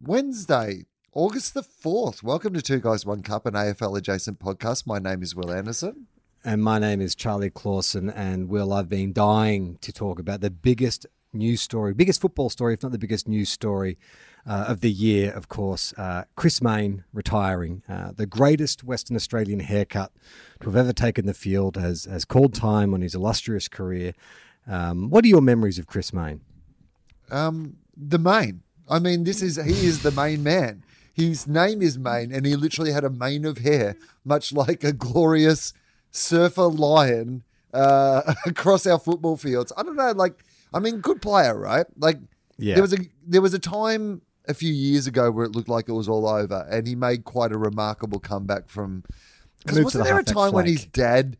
Wednesday, August the 4th. Welcome to Two Guys, One Cup, an AFL adjacent podcast. My name is Wil Anderson. And my name is Charlie Clausen. And Wil, I've been dying to talk about the biggest news story, biggest football story, if not the biggest news story uh, of the year, of course. Uh, Chris Mayne retiring, uh, the greatest Western Australian haircut to have ever taken the field, has, has called time on his illustrious career. Um, what are your memories of Chris Mayne? Um, the main. I mean, this is he is the main man. His name is Mayne, and he literally had a mane of hair, much like a glorious surfer lion uh, across our football fields. I don't know, like I mean, good player, right? Like Yeah. there was a there was a time a few years ago where it looked like it was all over, and he made quite a remarkable comeback from. Because wasn't the there a time when flank. his dad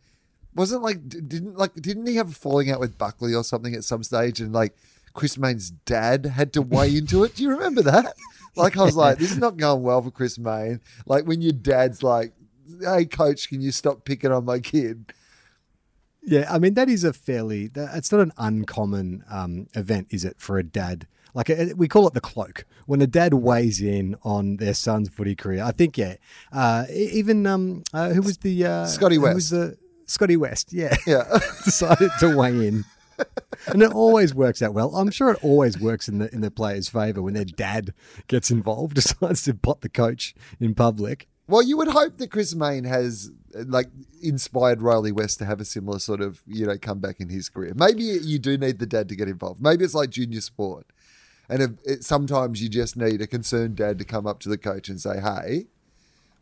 wasn't like didn't like didn't he have a falling out with Buckley or something at some stage, and like Chris Mayne's dad had to weigh into it? Do you remember that? Like I was like, this is not going well for Chris Mayne. Like when your dad's like, "Hey, coach, can you stop picking on my kid?" Yeah, I mean that is a fairly. that- It's not an uncommon um, event, is it, for a dad? Like uh, we call it the Cloke when a dad weighs in on their son's footy career. I think yeah, uh, even um, uh, who was the uh, Scotty who West. Was the Scotty West? Yeah, Yeah. decided to weigh in. And it always works out well. I'm sure it always works in the in the player's favour when their dad gets involved, decides to pot the coach in public. Well, you would hope that Chris Mayne has like inspired Riley West to have a similar sort of you know comeback in his career. Maybe you do need the dad to get involved. Maybe it's like junior sport, and if, it, sometimes you just need a concerned dad to come up to the coach and say, "Hey,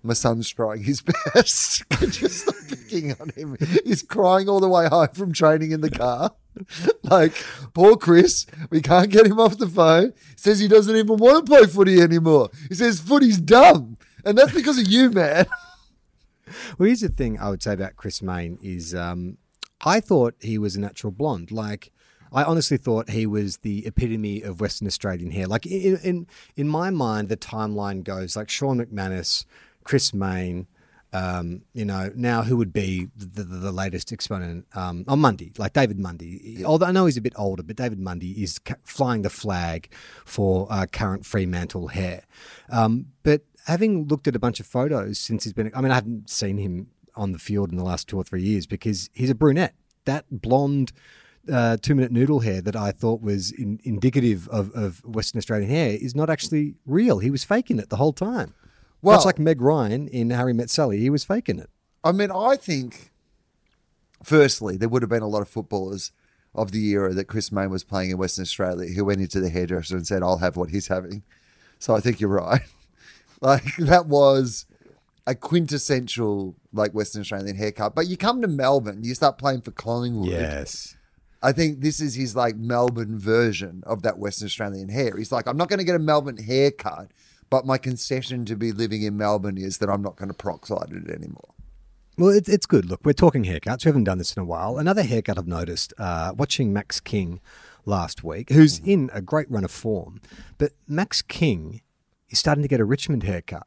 my son's trying his best. Could you stop picking on him? He's crying all the way home from training in the car." Like poor Chris, we can't get him off the phone. Says he doesn't even want to play footy anymore. He says footy's dumb, and that's because of you, man. Well, here's the thing I would say about Chris Mayne is um, I thought he was a natural blonde. Like, I honestly thought he was the epitome of Western Australian hair. Like, in, in, in my mind, the timeline goes like Sean McManus, Chris Mayne, um, you know, now who would be the, the, the latest exponent um, on Mundy, like David Mundy. Although I know he's a bit older, but David Mundy is ca- flying the flag for uh, current Fremantle hair. Um, but having looked at a bunch of photos since he's been, I mean, I haven't seen him on the field in the last two or three years because he's a brunette. That blonde uh, two minute noodle hair that I thought was in, indicative of, of Western Australian hair is not actually real. He was faking it the whole time. Well- Much like Meg Ryan in Harry Met Sally, he was faking it. I mean, I think, firstly, there would have been a lot of footballers of the era that Chris Mayne was playing in Western Australia who went into the hairdresser and said, I'll have what he's having. So I think you're right. like, that was a quintessential, like, Western Australian haircut. But you come to Melbourne, you start playing for Collingwood. Yes. I think this is his, like, Melbourne version of that Western Australian hair. He's like, I'm not going to get a Melbourne haircut, but my concession to be living in Melbourne is that I'm not going to peroxide it anymore. Well, it, it's good. Look, we're talking haircuts. We haven't done this in a while. Another haircut I've noticed uh, watching Max King last week, who's in a great run of form, but Max King is starting to get a Richmond haircut.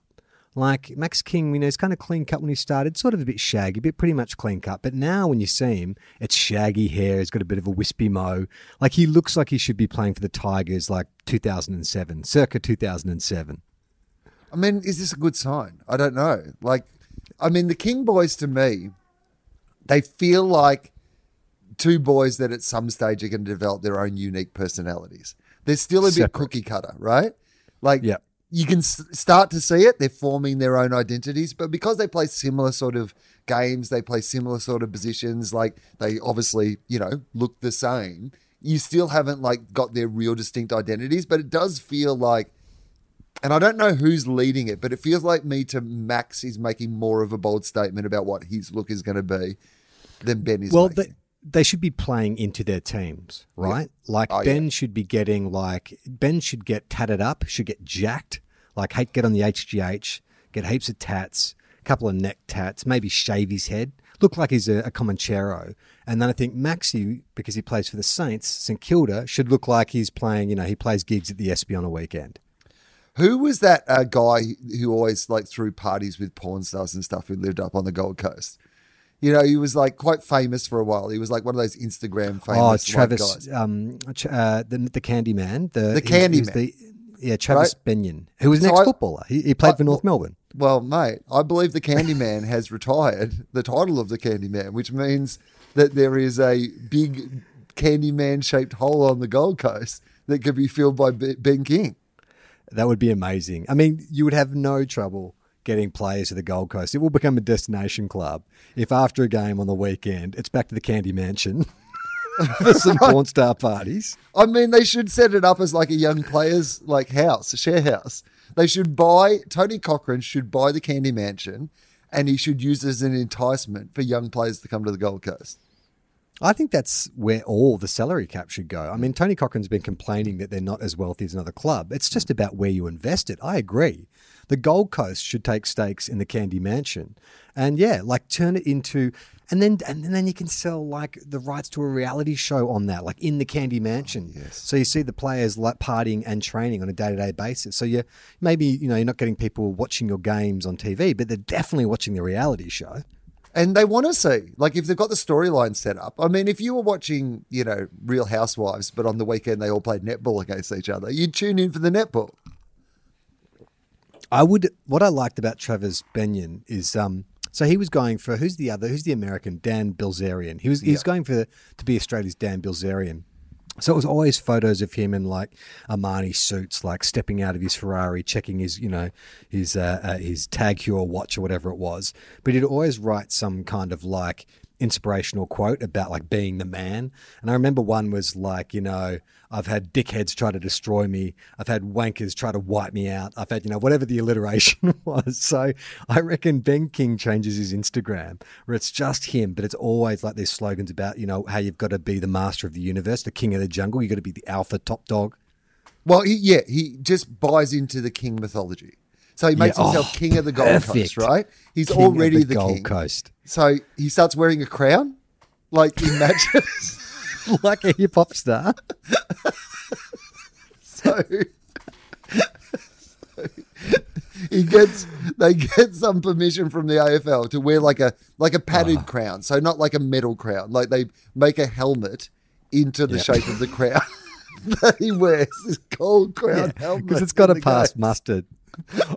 Like Max King, you know, he's kind of clean cut when he started, sort of a bit shaggy, but pretty much clean cut. But now when you see him, it's shaggy hair. He's got a bit of a wispy mo. Like he looks like he should be playing for the Tigers, like 2007, circa 2007. I mean, is this a good sign? I don't know. Like, I mean, the King boys to me, they feel like two boys that at some stage are going to develop their own unique personalities. They're still a bit cookie cutter, right? Like, yeah. you can s- start to see it. They're forming their own identities, but because they play similar sort of games, they play similar sort of positions. Like, they obviously, you know, look the same. You still haven't like got their real distinct identities, but it does feel like and I don't know who's leading it, but it feels like me to Max is making more of a bold statement about what his look is going to be than Ben is well, they, they should be playing into their teams, right? Like Oh, Ben should be getting like Ben should get tatted up, should get jacked. Like, hey, get on the HGH, get heaps of tats, a couple of neck tats, maybe shave his head, look like he's a, a Comanchero. And then I think Maxi, because he plays for the Saints, St Kilda, should look like he's playing, you know, he plays gigs at the ESPY on a weekend. Who was that uh, guy who always like threw parties with porn stars and stuff who lived up on the Gold Coast? You know, he was like quite famous for a while. He was like one of those Instagram famous Oh, Travis, guys. um, uh, the the Candy Man, the The Candy Man. the- yeah, Travis Beynon, who was an So ex I- footballer. He, he played I- for North Melbourne. Well, mate, I believe the Candyman has retired the title of the Candyman, which means that there is a big Candyman shaped hole on the Gold Coast that could be filled by B- Ben King. That would be amazing. I mean, you would have no trouble getting players to the Gold Coast. It will become a destination club if after a game on the weekend it's back to the Candy Mansion for some porn star parties. I mean, they should set it up as like a young players like house, a share house. They should buy Tony Cochrane should buy the Candy Mansion, and he should use it as an enticement for young players to come to the Gold Coast. I think that's where all the salary cap should go. I mm. mean, Tony Cochrane's been complaining that they're not as wealthy as another club. It's just mm. about where you invest it. I agree. The Gold Coast should take stakes in the Candy Mansion, and yeah, like turn it into, and then and then you can sell like the rights to a reality show on that, like in the Candy oh, Mansion. yes. So you see the players like partying and training on a day to day basis. So you maybe you know you're not getting people watching your games on TV, but they're definitely watching the reality show. And they want to see, like, if they've got the storyline set up. I mean, if you were watching, you know, Real Housewives, but on the weekend they all played netball against each other, you'd tune in for the netball. I would. What I liked about Travis Beynon is, um, so he was going for who's the other? Who's the American? Dan Bilzerian. He was. He's going for to be Australia's Dan Bilzerian. So it was always photos of him in like Armani suits, like stepping out of his Ferrari, checking his, you know, his uh, uh, his Tag Heuer watch or whatever it was. But he'd always write some kind of like inspirational quote about like being the man. And I remember one was like, you know, I've had dickheads try to destroy me. I've had wankers try to wipe me out. I've had, you know, whatever the alliteration was. So I reckon Ben King changes his Instagram where it's just him, but it's always like these slogans about, you know, how you've got to be the master of the universe, the king of the jungle. You've got to be the alpha top dog. Well, he, yeah, he just buys into the king mythology. So he makes Yeah. himself Oh, king of the Gold perfect. Coast, right? He's King of already the, Gold king. Coast. So he starts wearing a crown, like in matches. like a hip hop star. so, so he gets they get some permission from the AFL to wear like a like a padded Ah. crown, so not like a metal crown. Like they make a helmet into the Yeah. shape of the crown that he wears. This gold crown helmet Because it's got to pass games. mustard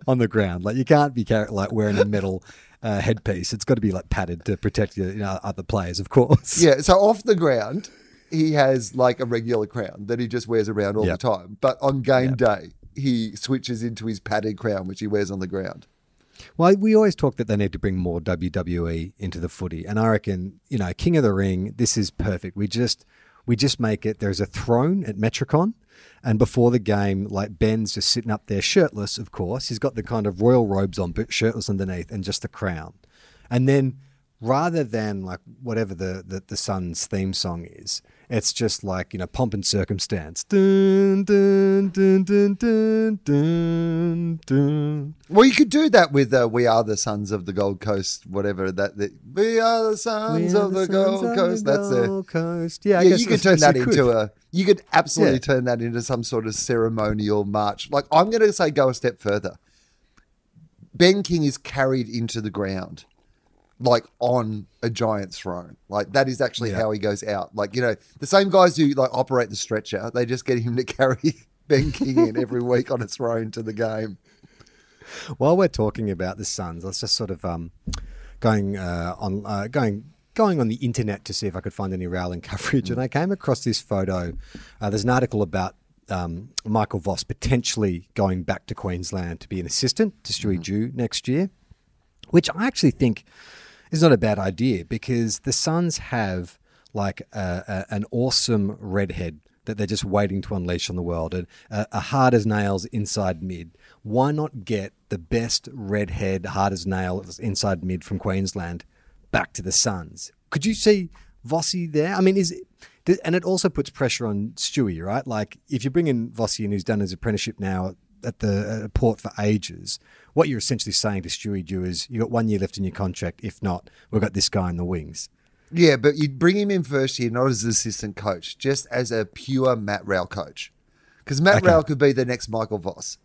on the ground. Like you can't be car- like wearing a metal uh, headpiece. It's got to be like padded to protect you know, other players, of course. Yeah, so off the ground, he has like a regular crown that he just wears around all Yep. the time. But on game Yep. day, he switches into his padded crown, which he wears on the ground. Well, we always talk that they need to bring more WWE into the footy, and I reckon you know King of the Ring. This is perfect. We just we just make it. There's a throne at Metricon, and before the game, like Ben's just sitting up there shirtless. Of course, he's got the kind of royal robes on, but shirtless underneath, and just the crown. And then rather than like whatever the the, the Sun's theme song is, it's just like you know pomp and circumstance. Dun, dun, dun, dun, dun, dun, dun. Well, you could do that with uh, "We Are the Sons of the Gold Coast," whatever that. that we are the sons are of the, sons Gold of Coast. the That's it. Gold Coast. Yeah, I Yeah, you could turn that into could. a. You could absolutely Yeah. turn that into some sort of ceremonial march. Like I'm going to say, go a step further. Ben King is carried into the ground, like on a giant throne. Like that is actually Yeah. how he goes out. Like you know, the same guys who like operate the stretcher, they just get him to carry Ben King in every week on a throne to the game. While we're talking about the Suns, let's just sort of um, going uh, on uh, going going on the internet to see if I could find any rowling coverage, and I came across this photo. Uh, there's an article about um, Michael Voss potentially going back to Queensland to be an assistant to Stewie Dew next year, which I actually think is not a bad idea because the Suns have like a, a, an awesome redhead that they're just waiting to unleash on the world, and a, a hard as nails inside mid. Why not get the best redhead hard as nails inside mid from Queensland back to the Suns? Could you see Vossi there? I mean, is it, and it also puts pressure on Stewie, right? Like if you bring in Vossi and who's done his apprenticeship now at the uh, port for ages. What you're essentially saying to Stewie Dew is, you've got one year left in your contract. If not, we've got this guy in the wings. Yeah, but you'd bring him in first year, not as an assistant coach, just as a pure Matt Rowell coach. Because Matt Okay. Rowell could be the next Michael Voss.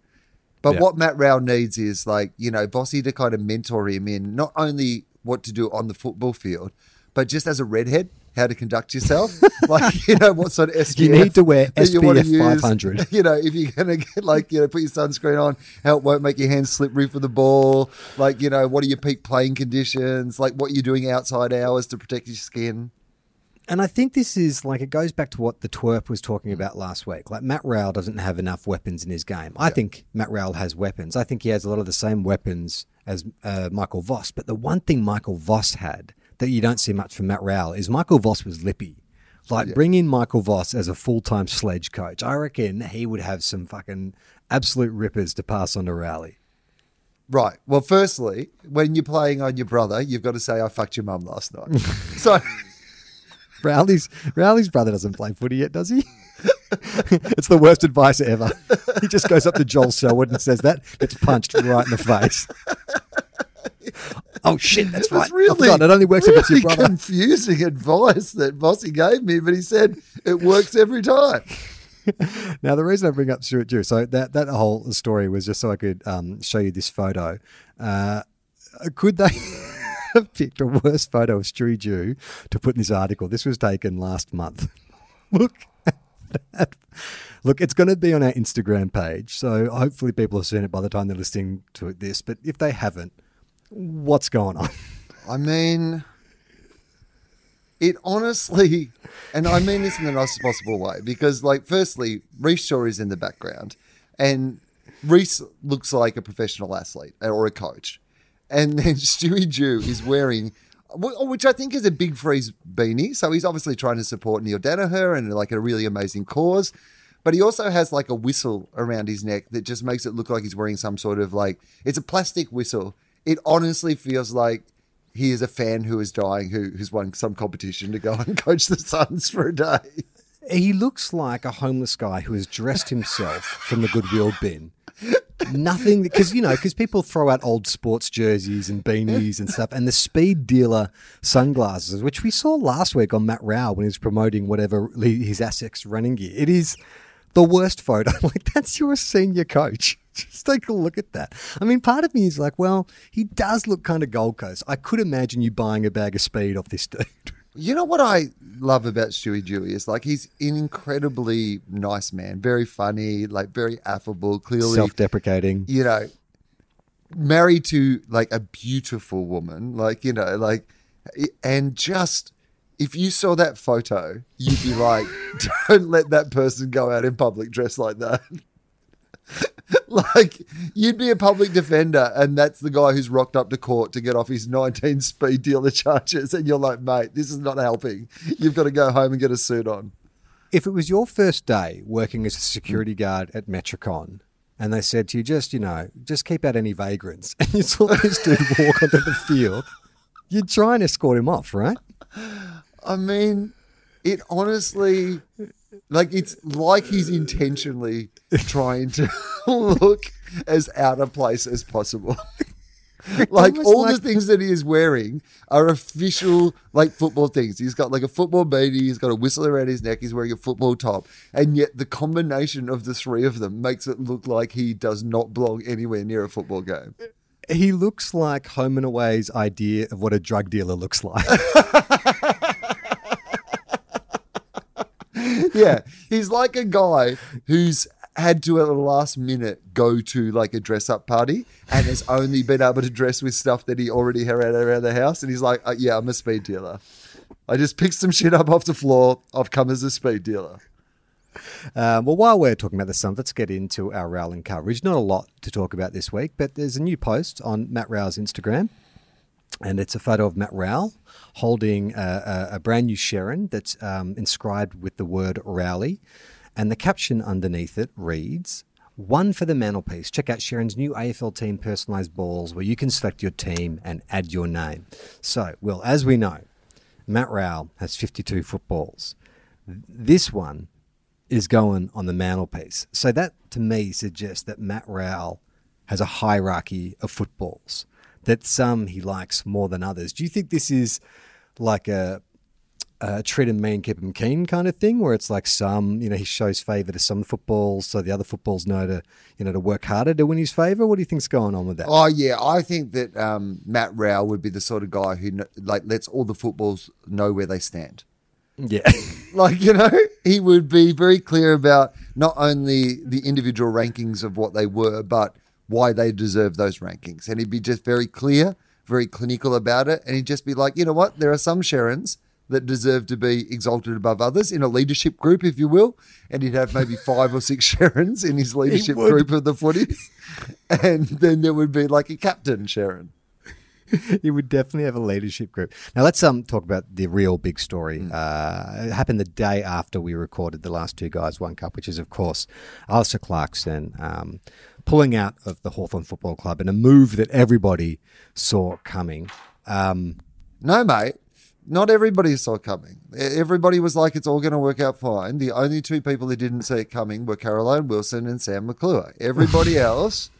But Yeah. what Matt Rowell needs is like, you know, Vossy to kind of mentor him in not only what to do on the football field, but just as a redhead, how to conduct yourself. like, you know, what sort of SPF You need to wear that you wanna SPF use. 500. You know, if you're going to get like, you know, put your sunscreen on, how it won't make your hands slippery for the ball. Like, you know, what are your peak playing conditions? Like, what you're doing outside hours to protect your skin. And I think this is like it goes back to what the twerp was talking about last week. Like Matt Rowell doesn't have enough weapons in his game. I think Matt Rowell has weapons. I think he has a lot of the same weapons as uh, Michael Voss. But the one thing Michael Voss had that you don't see much from Matt Rowell is Michael Voss was lippy. Like bring in Michael Voss as a full time sledge coach. I reckon he would have some fucking absolute rippers to pass on to Rowley. Right. Well, firstly, when you're playing on your brother, you've got to say, I fucked your mum last night. so, Rowley's Rowley's brother doesn't play footy yet, does he? it's the worst advice ever. He just goes up to Joel Selwood and says that, gets punched right in the face. Oh shit, that's right. it's really, it only works if it's your really brother. confusing advice that Vossy gave me, but he said it works every time. Now the reason I bring up Stuart Dew, so that that whole story was just so I could um, show you this photo. Uh, could they have picked a worse photo of Stewie Dew to put in this article? This was taken last month. Look at that. Look, it's going to be on our Instagram page, so hopefully people have seen it by the time they're listening to this. But if they haven't, what's going on? I mean, it honestly, and I mean this in the nicest possible way, because, like, firstly, Reese Shaw is in the background, and Reese looks like a professional athlete uh, or a coach. And then Stewie Dew is wearing, which I think is a big freeze beanie. So he's obviously trying to support Neale Daniher and like a really amazing cause. But he also has like a whistle around his neck that just makes it look like he's wearing some sort of like, it's a plastic whistle. It honestly feels like he is a fan who is dying, who, who's won some competition to go and coach the Suns for a day. He looks like a homeless guy who has dressed himself from the Goodwill bin. Nothing, because you know, because people throw out old sports jerseys and beanies and stuff, and the speed dealer sunglasses, which we saw last week on Matt Rowell when he was promoting whatever his Essex running gear. It is the worst photo. Like that's your senior coach. Just take a look at that. I mean, part of me is like, well, he does look kind of Gold Coast. I could imagine you buying a bag of speed off this dude. You know what I love about Stewie is like he's an incredibly nice man, very funny, like very affable, clearly, Self-deprecating. you know, married to like a beautiful woman, like, you know, like, and just if you saw that photo, you'd be like, don't let that person go out in public dressed like that. like you'd be a public defender and that's the guy who's rocked up to court to get off his 19 speed dealer charges and you're like mate this is not helping you've got to go home and get a suit on if it was your first day working as a security guard at Metricon and they said to you, just, you know, just keep out any vagrants, and you saw this dude walk onto the field, you'd try and escort him off, right? I mean it honestly like it's like he's intentionally trying to look as out of place as possible like all like- the things that he is wearing are official like football things. He's got like a football beanie, he's got a whistle around his neck, he's wearing a football top, and yet the combination of the three of them makes it look like he does not belong anywhere near a football game. He looks like Home and Away's idea of what a drug dealer looks like. yeah, he's like a guy who's had to at the last minute go to like a dress up party and has only been able to dress with stuff that he already had around the house. And he's like, uh, yeah, I'm a speed dealer. I just picked some shit up off the floor. I've come as a speed dealer. Um, well, while we're talking about the Suns, let's get into our Rowling coverage. Not a lot to talk about this week, but there's a new post on Matt Rowell's Instagram, and it's a photo of Matt Rowell holding a, a, a brand new Sherrin that's um, inscribed with the word Rowley, and the caption underneath it reads. One for the mantelpiece. Check out Sherrin's new AFL team personalised balls where you can select your team and add your name. So, well, as we know, Matt Rowell has 52 footballs. This one is going on the mantelpiece. So that to me suggests that Matt Rowell has a hierarchy of footballs. That some he likes more than others. Do you think this is like a uh, treat him mean, keep him keen kind of thing, where it's like some, you know, he shows favour to some footballs, so the other footballs know to, you know, to work harder to win his favour. What do you think's going on with that? Oh yeah, I think that um, Matt Rowell would be the sort of guy who like lets all the footballs know where they stand. Yeah, Like you know, he would be very clear about not only the individual rankings of what they were, but why they deserve those rankings, and he'd be just very clear, very clinical about it, and he'd just be like, you know what, there are some Sherrins that deserve to be exalted above others in a leadership group, if you will. And he'd have maybe five or six Sherrins in his leadership group of the footies. And then there would be like a captain Sherrin. he would definitely have a leadership group. Now let's um talk about the real big story. Uh, it happened the day after we recorded the last two guys one cup, which is of course Alistair Clarkson um, pulling out of the Hawthorn Football Club in a move that everybody saw coming. Um, No, mate. Not everybody saw coming. Everybody was like, it's all going to work out fine. The only two people who didn't see it coming were Caroline Wilson and Sam McClure. Everybody else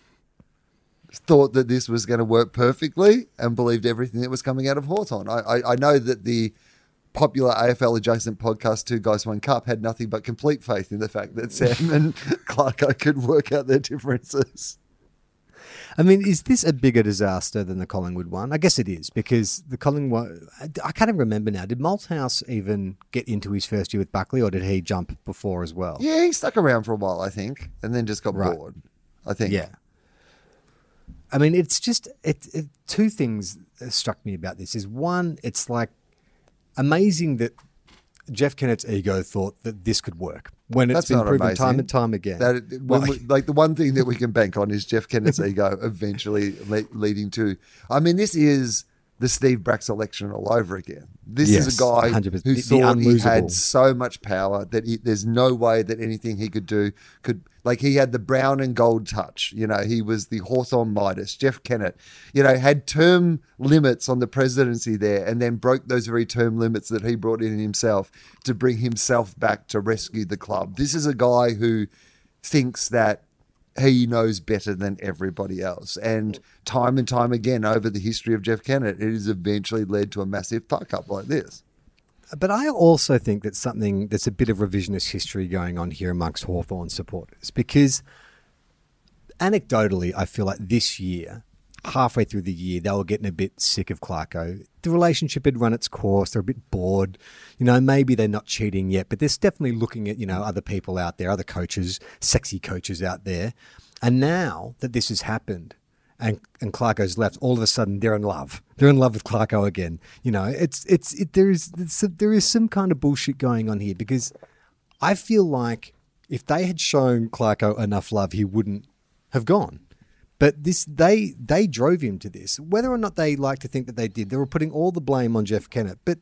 thought that this was going to work perfectly and believed everything that was coming out of Hawthorn. I, I, I know that the popular AFL adjacent podcast, Two Guys, One Cup, had nothing but complete faith in the fact that Sam and Clarko could work out their differences. I mean, is this a bigger disaster than the Collingwood one? I guess it is because the Collingwood. I can't even remember now. Did Malthouse even get into his first year with Buckley, or did he jump before as well? Yeah, he stuck around for a while, I think, and then just got Right. bored. I think. Yeah. I mean, it's just it, it. Two things struck me about this is one, it's like amazing that Jeff Kennett's ego thought that this could work when it's That's been proven amazing. time and time again. That when Like- we, like the one thing that we can bank on is Jeff Kennett's ego eventually le- leading to. I mean, this is the Steve Bracks election all over again. This Yes, is a guy 100%. who The- the thought he had so much power that he, there's no way that anything he could do could like he had the brown and gold touch. You know, he was the Hawthorn Midas. Jeff Kennett, you know, had term limits on the presidency there, and then broke those very term limits that he brought in himself to bring himself back to rescue the club. This is a guy who thinks that he knows better than everybody else. And time and time again over the history of Jeff Kennett, it has eventually led to a massive fuck up like this. But I also think that something that's a bit of revisionist history going on here amongst Hawthorn supporters because anecdotally, I feel like this year, halfway through the year, they were getting a bit sick of Clarko. The relationship had run its course. They're a bit bored. You know, maybe they're not cheating yet, but they're definitely looking at, you know, other people out there, other coaches, sexy coaches out there. And now that this has happened, and and Clarko's left, all of a sudden they're in love. They're in love with Clarko again. You know, it's it's it, there is it's, there is some kind of bullshit going on here because I feel like if they had shown Clarko enough love, he wouldn't have gone. But this they they drove him to this. Whether or not they like to think that they did, they were putting all the blame on Jeff Kennett. But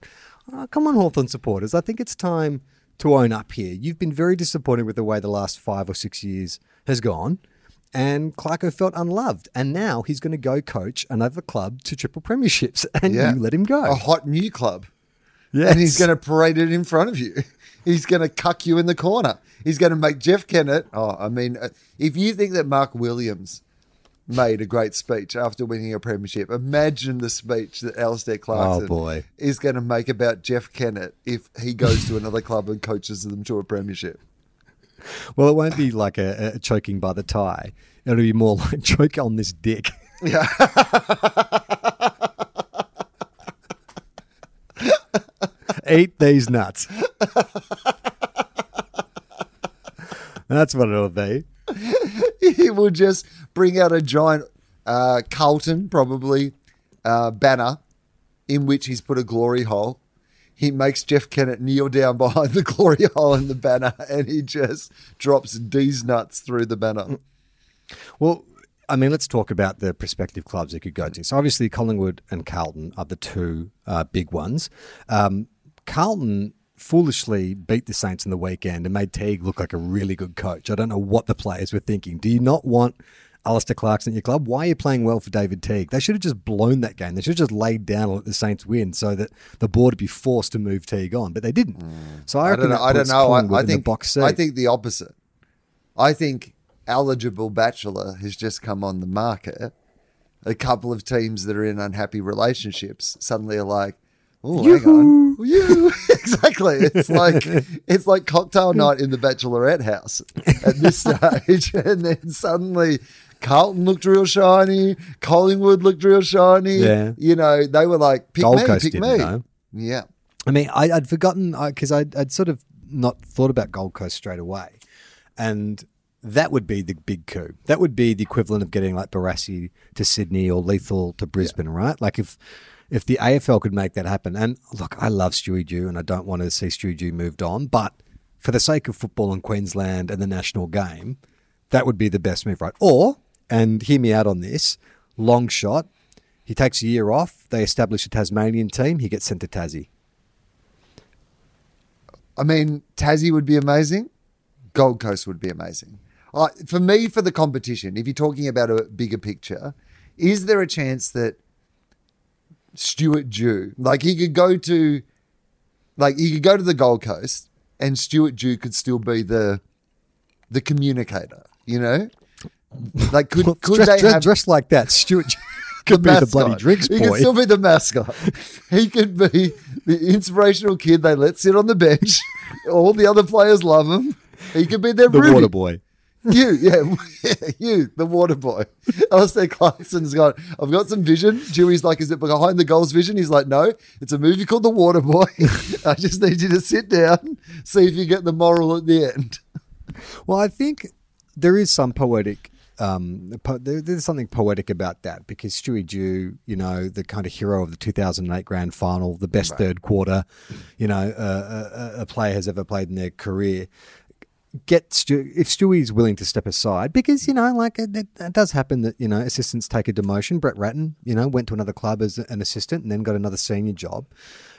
uh, come on, Hawthorn supporters, I think it's time to own up here. You've been very disappointed with the way the last five or six years has gone. And Clarko felt unloved. And now he's going to go coach another club to triple premierships. And Yeah. you let him go. A hot new club. Yes. And he's going to parade it in front of you. He's going to cuck you in the corner. He's going to make Jeff Kennett. Oh, I mean, uh, if you think that Mark Williams made a great speech after winning a premiership, imagine the speech that Alistair Clarkson Oh, is going to make about Jeff Kennett if he goes to another club and coaches them to a premiership. Well, it won't be like a, a choking by the tie. It'll be more like choke on this dick. Yeah. Eat these nuts. That's what it'll be. he will just bring out a giant uh, Carlton, probably, uh, banner in which he's put a glory hole. He makes Jeff Kennett kneel down behind the glory hole in the banner and he just drops D's nuts through the banner. Well, I mean, let's talk about the prospective clubs they could go to. So obviously, Collingwood and Carlton are the two uh, big ones. Um, Carlton foolishly beat the Saints in the weekend and made Teague look like a really good coach. I don't know what the players were thinking. Do you not want Alistair Clarkson at your club. Why are you playing well for David Teague? They should have just blown that game. They should have just laid down and let the Saints win so that the board would be forced to move Teague on, but they didn't. Mm. So I, I reckon don't know. I don't know. I, I think. I think the opposite. I think eligible bachelor has just come on the market. A couple of teams that are in unhappy relationships suddenly are like, "Oh, hang on, you exactly." It's like it's like cocktail night in the bachelorette house at this stage, and then suddenly. Carlton looked real shiny. Collingwood looked real shiny. Yeah. You know, they were like, pick Gold me, Coast pick me. though. Yeah. I mean, I, I'd forgotten because I'd, I'd sort of not thought about Gold Coast straight away, and that would be the big coup. That would be the equivalent of getting like Barassi to Sydney or Lethal to Brisbane, right? Like if if the AFL could make that happen. And look, I love Stewie Dew, and I don't want to see Stewie Dew moved on, but for the sake of football in Queensland and the national game, that would be the best move, right? Or and hear me out on this, long shot. He takes a year off. They establish a Tasmanian team. He gets sent to Tassie. I mean, Tassie would be amazing. Gold Coast would be amazing. Uh, for me, for the competition, if you're talking about a bigger picture, is there a chance that Stuart Dew, like he could go to, like he could go to the Gold Coast, and Stuart Dew could still be the, the communicator. You know, like could could dressed, they have dressed like that, Stuart could be the bloody drinks boy. He could still be the mascot. he could be the inspirational kid they let sit on the bench. All the other players love him. He could be their the Rudy. water boy. You, yeah, you, the water boy. Alistair Clarkson's got, I've got some vision. Dewey's like, is it behind the goals vision? He's like, no, it's a movie called The Water Boy. I just need you to sit down, see if you get the moral at the end. Well, I think there is some poetic. Um, po- there, there's something poetic about that because Stewie Dew, you know, the kind of hero of the 2008 grand final, the best third quarter, you know, uh, a, a player has ever played in their career. Get Stu, if Stewie's willing to step aside because you know, like it, it, it does happen that you know assistants take a demotion. Brett Ratten, you know, went to another club as an assistant and then got another senior job.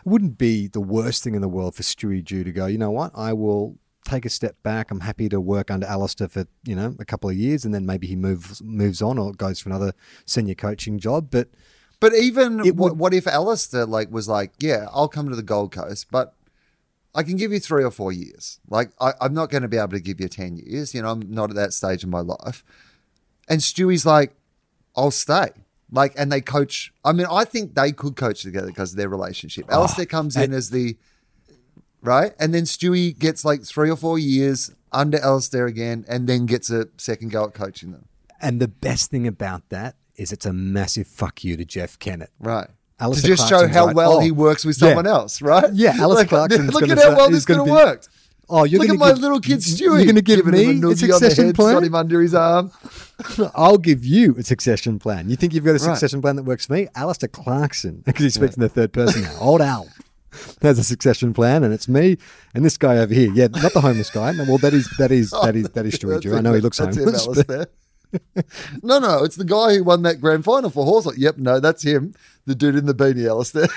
It wouldn't be the worst thing in the world for Stewie Dew to go. You know what? I will take a step back. I'm happy to work under Alistair for you know a couple of years, and then maybe he moves moves on or goes for another senior coaching job. But But even what, would- what if Alistair like was like, yeah, I'll come to the Gold Coast, but I can give you three or four years. Like I, I'm not going to be able to give you ten years. You know, I'm not at that stage in my life. And Stewie's like, I'll stay. Like, and they coach. I mean, I think they could coach together because of their relationship. Ah, Alistair comes in as the right, and then Stewie gets like three or four years under Alistair again, and then gets a second go at coaching them. and the best thing about that is it's a massive fuck you to Jeff Kennett. Right. Alistair to just show how right. well Oh, he works with yeah. someone else, right? Yeah, Alistair Like, Clarkson's Look at how well this could have worked. Oh, you're Look at my little kid Stewie. You're gonna give Giving me him a a noogie on the succession head, plan? got him under his arm. I'll give you a succession plan. You think you've got a Right. succession plan that works for me? Alistair Clarkson, because he speaks in the third person now. Old Al has a succession plan, and it's me and this guy over here. Yeah, not the homeless guy. No, well, that is that is that is that is true. I know he looks that's homeless. Him, but- no, no, it's the guy who won that grand final for Horse. Yep, no, that's him. The dude in the beanie, Alistair.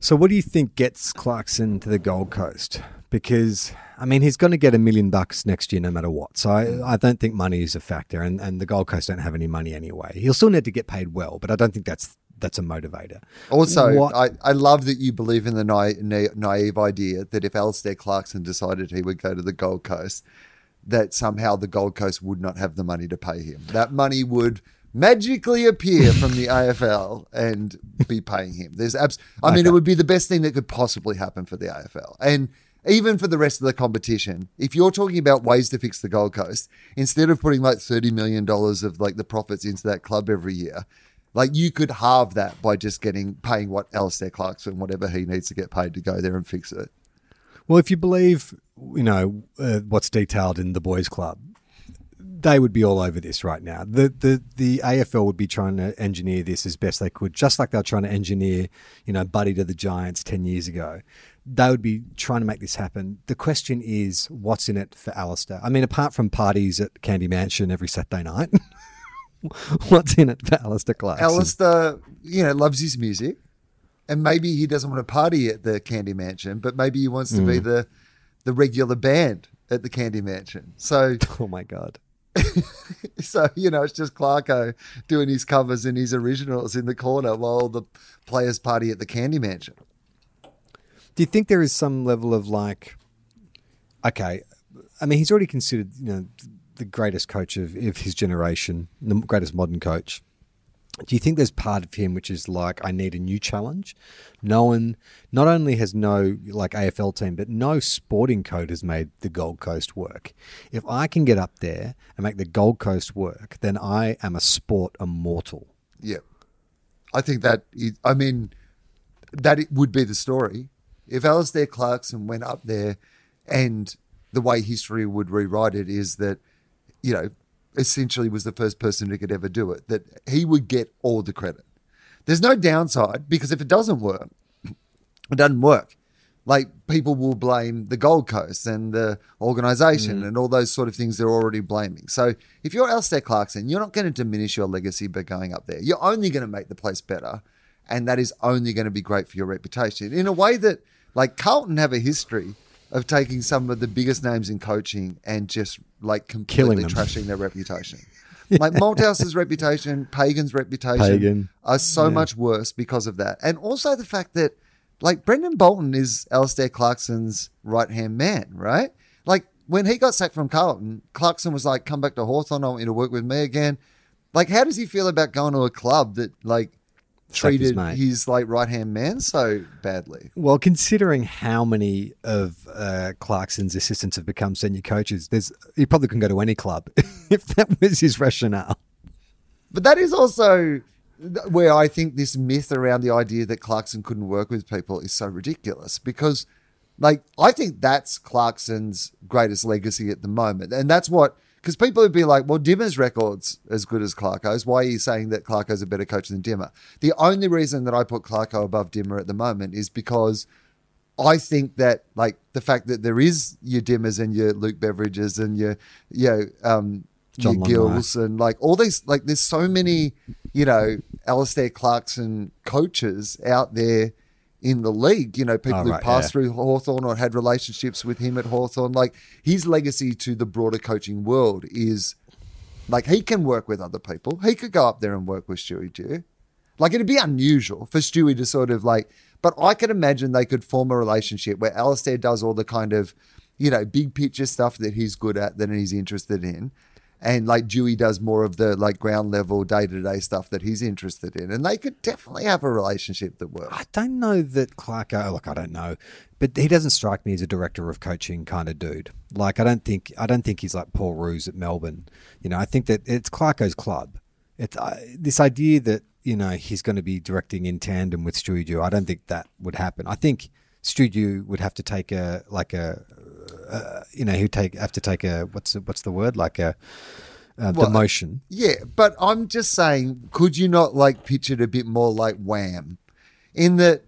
So, what do you think gets Clarkson to the Gold Coast? Because I mean, he's going to get a million bucks next year, no matter what. So, I, I don't think money is a factor, and, and the Gold Coast don't have any money anyway. He'll still need to get paid well, but I don't think that's that's a motivator. Also, What- I, I love that you believe in the na- na- naive idea that if Alistair Clarkson decided he would go to the Gold Coast, that somehow the Gold Coast would not have the money to pay him. That money would magically appear from the AFL and be paying him. There's abs- I mean, Okay. it would be the best thing that could possibly happen for the AFL. And even for the rest of the competition, if you're talking about ways to fix the Gold Coast, instead of putting like $30 million of like the profits into that club every year, like you could halve that by just getting paying what Alistair Clarkson, whatever he needs to get paid to go there and fix it. Well, if you believe, you know, uh, what's detailed in the boys' club, they would be all over this right now. The the the AFL would be trying to engineer this as best they could, just like they were trying to engineer, you know, Buddy to the Giants ten years ago. They would be trying to make this happen. The question is, what's in it for Alistair? I mean, apart from parties at Candy Mansion every Saturday night, what's in it for Alistair Clarkson? Alistair, you know, loves his music, and maybe he doesn't want to party at the Candy Mansion, but maybe he wants to be hmm. the the regular band at the Candy Mansion. So oh my god! so you know, it's just Clarko doing his covers and his originals in the corner while the players party at the Candy Mansion. Do you think there is some level of like, okay, I mean, he's already considered, you know, the greatest coach of, of his generation, the greatest modern coach. Do you think there's part of him which is like, I need a new challenge? No one, not only has no like AFL team, but no sporting code has made the Gold Coast work. If I can get up there and make the Gold Coast work, then I am a sport immortal. Yeah, I think that. is- I mean, that it would be the story if Alistair Clarkson went up there, and the way history would rewrite it is that, you know, essentially was the first person who could ever do it. That he would get all the credit. There's no downside because if it doesn't work, it doesn't work. Like people will blame the Gold Coast and the organization mm. and all those sort of things they're already blaming. So if you're Alistair Clarkson, you're not going to diminish your legacy by going up there. You're only going to make the place better. And that is only going to be great for your reputation in a way that, like, Carlton have a history of taking some of the biggest names in coaching and just like completely trashing their reputation. Like Malthouse's reputation, Pagan's reputation Pagan. are so much worse because of that. And also the fact that, like, Brendon Bolton is Alistair Clarkson's right hand man, right? Like, when he got sacked from Carlton, Clarkson was like, come back to Hawthorn. I want you to work with me again. Like, how does he feel about going to a club that, like, His treated his, late right hand man so badly? Well, considering how many of uh, Clarkson's assistants have become senior coaches, there's he probably can go to any club if that was his rationale. But that is also where I think this myth around the idea that Clarkson couldn't work with people is so ridiculous because, like, I think that's Clarkson's greatest legacy at the moment. And that's what, because people would be like, well, Dimma's record's as good as Clarko's. Why are you saying that Clarko's a better coach than Dimma? The only reason that I put Clarko above Dimma at the moment is because I think that like the fact that there is your Dimmas and your Luke Beveridges and your you know um John your Gills and like all these like there's so many you know Alistair Clarkson coaches out there in the league you know people Oh, who passed yeah. through Hawthorn or had relationships with him at Hawthorn like his legacy to the broader coaching world is like he can work with other people he could go up there and work with Stewie Dew like it'd be unusual for Stewie to sort of like, but I could imagine they could form a relationship where Alistair does all the kind of, you know, big picture stuff that he's good at, that he's interested in. And like Dewey does more of the like ground level day to day stuff that he's interested in. And they could definitely have a relationship that works. I don't know that Clark. Oh, look, I don't know, but he doesn't strike me as a director of coaching kind of dude. Like, I don't think I don't think he's like Paul Roos at Melbourne. You know, I think that it's Clarko's club. It's uh, this idea that you know he's going to be directing in tandem with Stewie Dew. I don't think that would happen. I think Stewie Dew would have to take a like a. Uh, you know, he'd take have to take a what's the, what's the word like a, a Well, demotion. Yeah, but I'm just saying, could you not like pitch it a bit more like Wham? In that,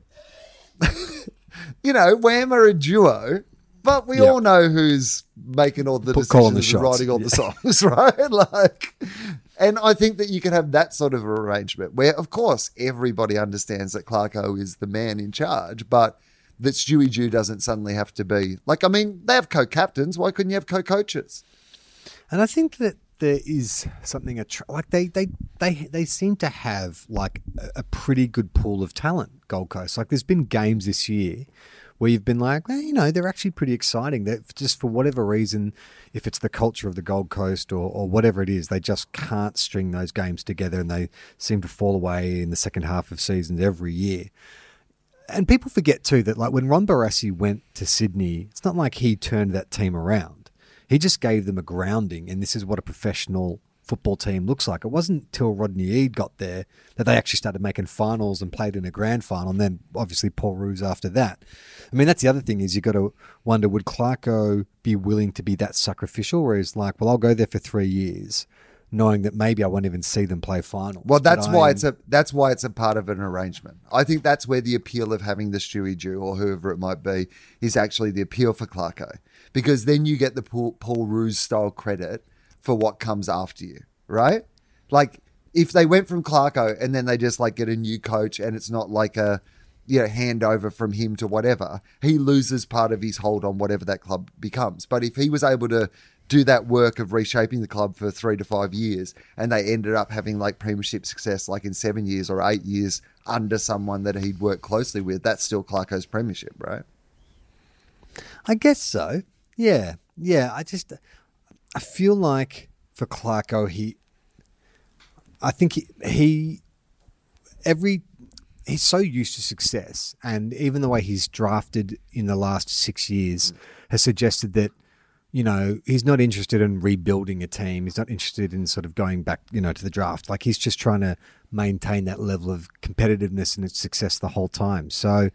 you know, Wham are a duo, but we Yeah. all know who's making all the Put- decisions the and writing all the songs, right? Like, and I think that you can have that sort of arrangement where, of course, everybody understands that Clarko is the man in charge, but that Stewie Dew doesn't suddenly have to be like. I mean, they have co-captains. Why couldn't you have co-coaches? And I think that there is something attra- like they they they they seem to have like a, a pretty good pool of talent. Gold Coast, like there's been games this year where you've been like, well, you know, they're actually pretty exciting. That just for whatever reason, if it's the culture of the Gold Coast or or whatever it is, they just can't string those games together, and they seem to fall away in the second half of seasons every year and people forget too that like when Ron Barassi went to Sydney, it's not like he turned that team around. He just gave them a grounding, and this is what a professional football team looks like. It wasn't until Rodney Eade got there that they actually started making finals and played in a grand final, and then obviously Paul Roos after that. I mean, that's the other thing is you've got to wonder would Clarko be willing to be that sacrificial, where he's like, well, I'll go there for three years, knowing that maybe I won't even see them play finals. Well, that's why I'm- it's a that's why it's a part of an arrangement. I think that's where the appeal of having the Stewie Dew or whoever it might be is actually the appeal for Clarko, because then you get the Paul, Paul Roos style credit for what comes after you, right? Like if they went from Clarko and then they just like get a new coach and it's not like a you know handover from him to whatever, he loses part of his hold on whatever that club becomes. But if he was able to do that work of reshaping the club for three to five years, and they ended up having like premiership success, like in seven years or eight years under someone that he'd worked closely with. That's still Clarko's premiership, right? I guess so. Yeah, yeah. I just I feel like for Clarko, he, I think he, he every he's so used to success, and even the way he's drafted in the last six years has suggested that you know he's not interested in rebuilding a team. He's not interested in sort of going back, you know, to the draft. Like he's just trying to maintain that level of competitiveness and its success the whole time. So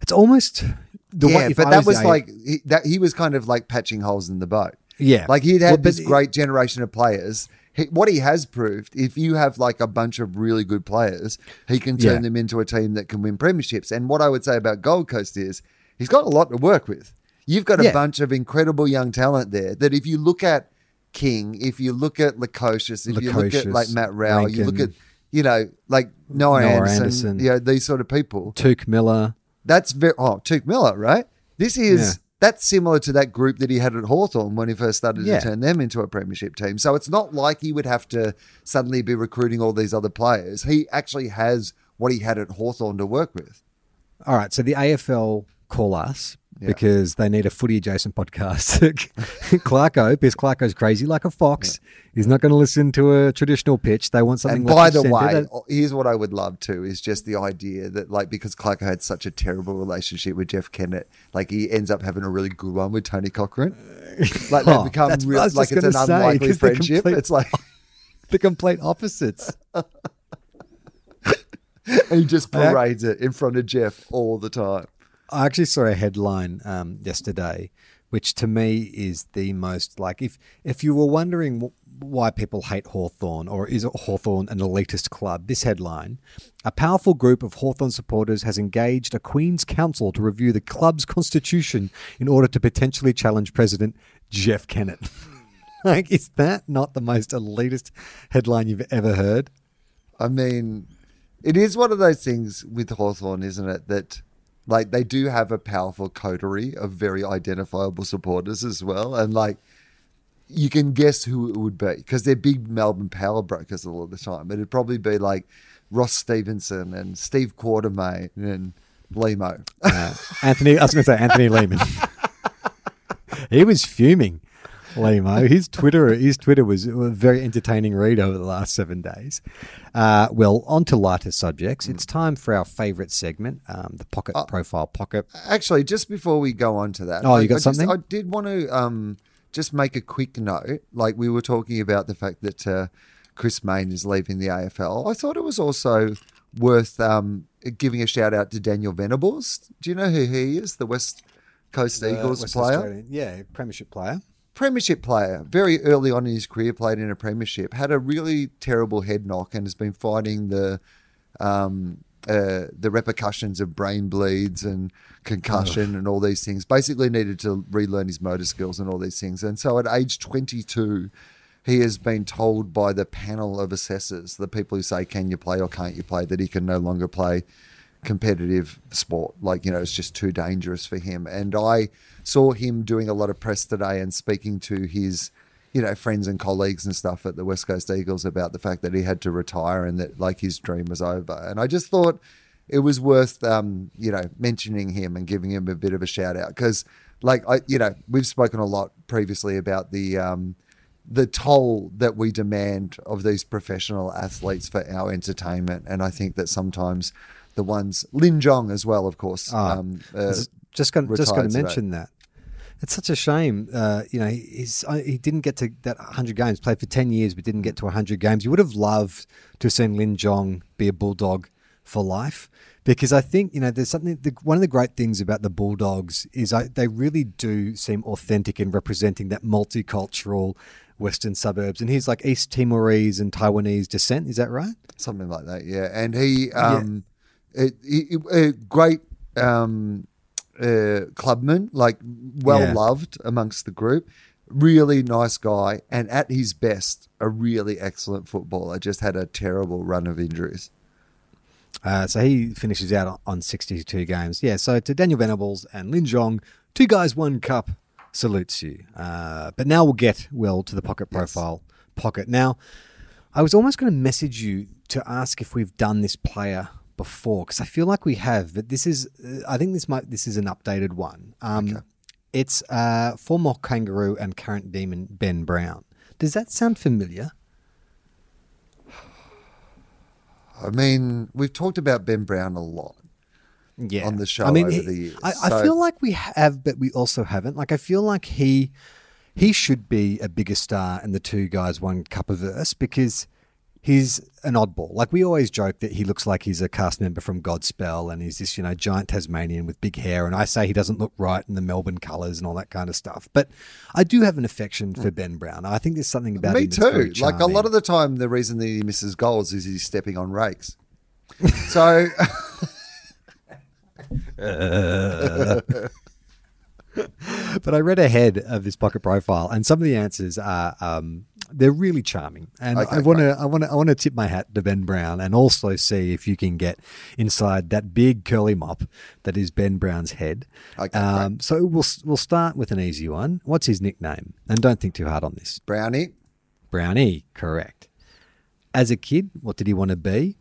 it's almost the yeah, way. but I that was the- like he, that. He was kind of like patching holes in the boat. yeah, Like he'd had but this it- great generation of players. He, what he has proved, if you have like a bunch of really good players, he can turn Yeah. them into a team that can win premierships. And what I would say about Gold Coast is he's got a lot to work with. You've got a Yeah. bunch of incredible young talent there that if you look at King, if you look at Lukosius, if you look at like Matt Rowell, you look at, you know, like Noah, Noah Anderson, Anderson. you know, these sort of people. Touk Miller. That's very oh Touk Miller, right? This is Yeah. that's similar to that group that he had at Hawthorn when he first started Yeah. to turn them into a premiership team. So it's not like he would have to suddenly be recruiting all these other players. He actually has what he had at Hawthorn to work with. All right, so the AFL call us Yeah. because they need a footy adjacent podcast. Clarko, because Clarko's crazy like a fox. He's not going to listen to a traditional pitch. They want something. And by the way, that- here's what I would love to is just the idea that like because Clarko had such a terrible relationship with Jeff Kennett, like he ends up having a really good one with Tony Cochrane. Like they Oh, become real, like it's an say, unlikely friendship. complete- It's like the complete opposites. and he just parades it in front of Jeff all the time. I actually saw a headline um, yesterday, which to me is the most like if if you were wondering why people hate Hawthorn or is Hawthorn an elitist club, this headline: a powerful group of Hawthorn supporters has engaged a Queen's Counsel to review the club's constitution in order to potentially challenge President Jeff Kennett. like, is that not the most elitist headline you've ever heard? I mean, it is one of those things with Hawthorn, isn't it? That like they do have a powerful coterie of very identifiable supporters as well. And like you can guess who it would be because they're big Melbourne power brokers all of the time. It'd probably be like Ross Stevenson and Steve Quartermain and Lehmo. Uh, Anthony, I was going to say Anthony Lehmann. he was fuming. Lehmo. His Twitter, his Twitter was a very entertaining read over the last seven days. Uh, well, on to lighter subjects. It's time for our favourite segment, um, the Pocket Profile Pocket. Actually, just before we go on to that, Oh, you I- got I just- something? I did want to um, just make a quick note. Like we were talking about the fact that uh, Chris Mayne is leaving the AFL. I thought it was also worth um, giving a shout out to Daniel Venables. Do you know who he is? The West Coast Eagles West player. Australian- yeah, Premiership player. Premiership player, very early on in his career, played in a premiership, had a really terrible head knock, and has been fighting the um, uh, the repercussions of brain bleeds and concussion and all these things. Basically, needed to relearn his motor skills and all these things. And so, at age 22, he has been told by the panel of assessors, the people who say, "Can you play or can't you play?" that he can no longer play competitive sport. Like, you know, it's just too dangerous for him. And I saw him doing a lot of press today and speaking to his, you know, friends and colleagues and stuff at the West Coast Eagles about the fact that he had to retire and that like his dream was over. And I just thought it was worth, um, you know, mentioning him and giving him a bit of a shout out because, like, I, you know, we've spoken a lot previously about the, um, the toll that we demand of these professional athletes for our entertainment. And I think that sometimes the ones, Lin Jong as well, of course. Ah, um, uh, just going just going to today. mention that. It's such a shame. Uh, you know, he's uh, he didn't get to that 100 games. Played for 10 years, but didn't get to 100 games. You would have loved to have seen Lin Jong be a bulldog for life, because I think you know there's something. The, one of the great things about the Bulldogs is I, they really do seem authentic in representing that multicultural Western suburbs. And he's like East Timorese and Taiwanese descent. Is that right? something like that. Yeah, and he, um, it, he- a great um, uh, clubman, like well Yeah. loved amongst the group. Really nice guy, and at his best, a really excellent footballer. Just had a terrible run of injuries. Uh, so he finishes out on 62 games. Yeah, so to Daniel Venables and Lin Jong, two guys, one cup. salutes you. Uh, but now we'll get well to the pocket profile pocket. Now, I was almost going to message you to ask if we've done this player before because I feel like we have, but this is uh, I think this might this is an updated one. Um, It's uh, former kangaroo and current demon Ben Brown. Does that sound familiar? I mean, we've talked about Ben Brown a lot. yeah. on the show I mean, over he- the years. I, I feel like we have, but we also haven't. Like, I feel like he he should be a bigger star in the two guys one cup of verse because he's an oddball. Like we always joke that he looks like he's a cast member from Godspell and he's this you know giant Tasmanian with big hair. And I say he doesn't look right in the Melbourne colours and all that kind of stuff. But I do have an affection for Ben Brown. I think there's something about Me him. that's very too. Like a lot of the time, the reason that he misses goals is he's stepping on rakes. so but I read ahead of this pocket profile, and some of the answers are um, they're really charming. And Okay, I want to I want to I want to tip my hat to Ben Brown, and also see if you can get inside that big curly mop that is Ben Brown's head. Okay, um, so we'll we'll start with an easy one. What's his nickname? And don't think too hard on this. Brownie, Brownie, correct. As a kid, what did he want to be?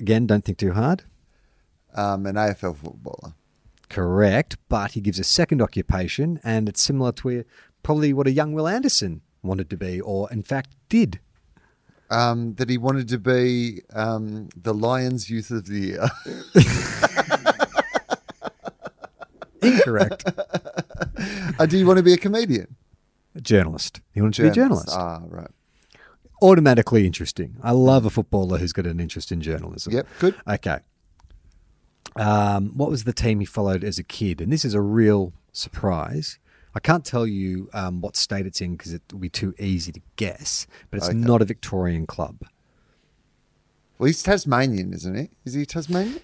Again, don't think too hard. um, an AFL footballer. Correct, but he gives a second occupation, and it's similar to a, probably what a young Wil Anderson wanted to be, or in fact did. Um, that he wanted to be um, the Lions Youth of the Year. Incorrect. uh, do you want to be a comedian? a journalist. He wanted to be a journalist. Ah, right. Automatically interesting. I love a footballer who's got an interest in journalism. Yep, good. Okay. Um, what was the team he followed as a kid? And this is a real surprise. I can't tell you um, what state it's in because it will be too easy to guess, but it's Okay. not a Victorian club. Well, he's Tasmanian, isn't he? Is he Tasmanian?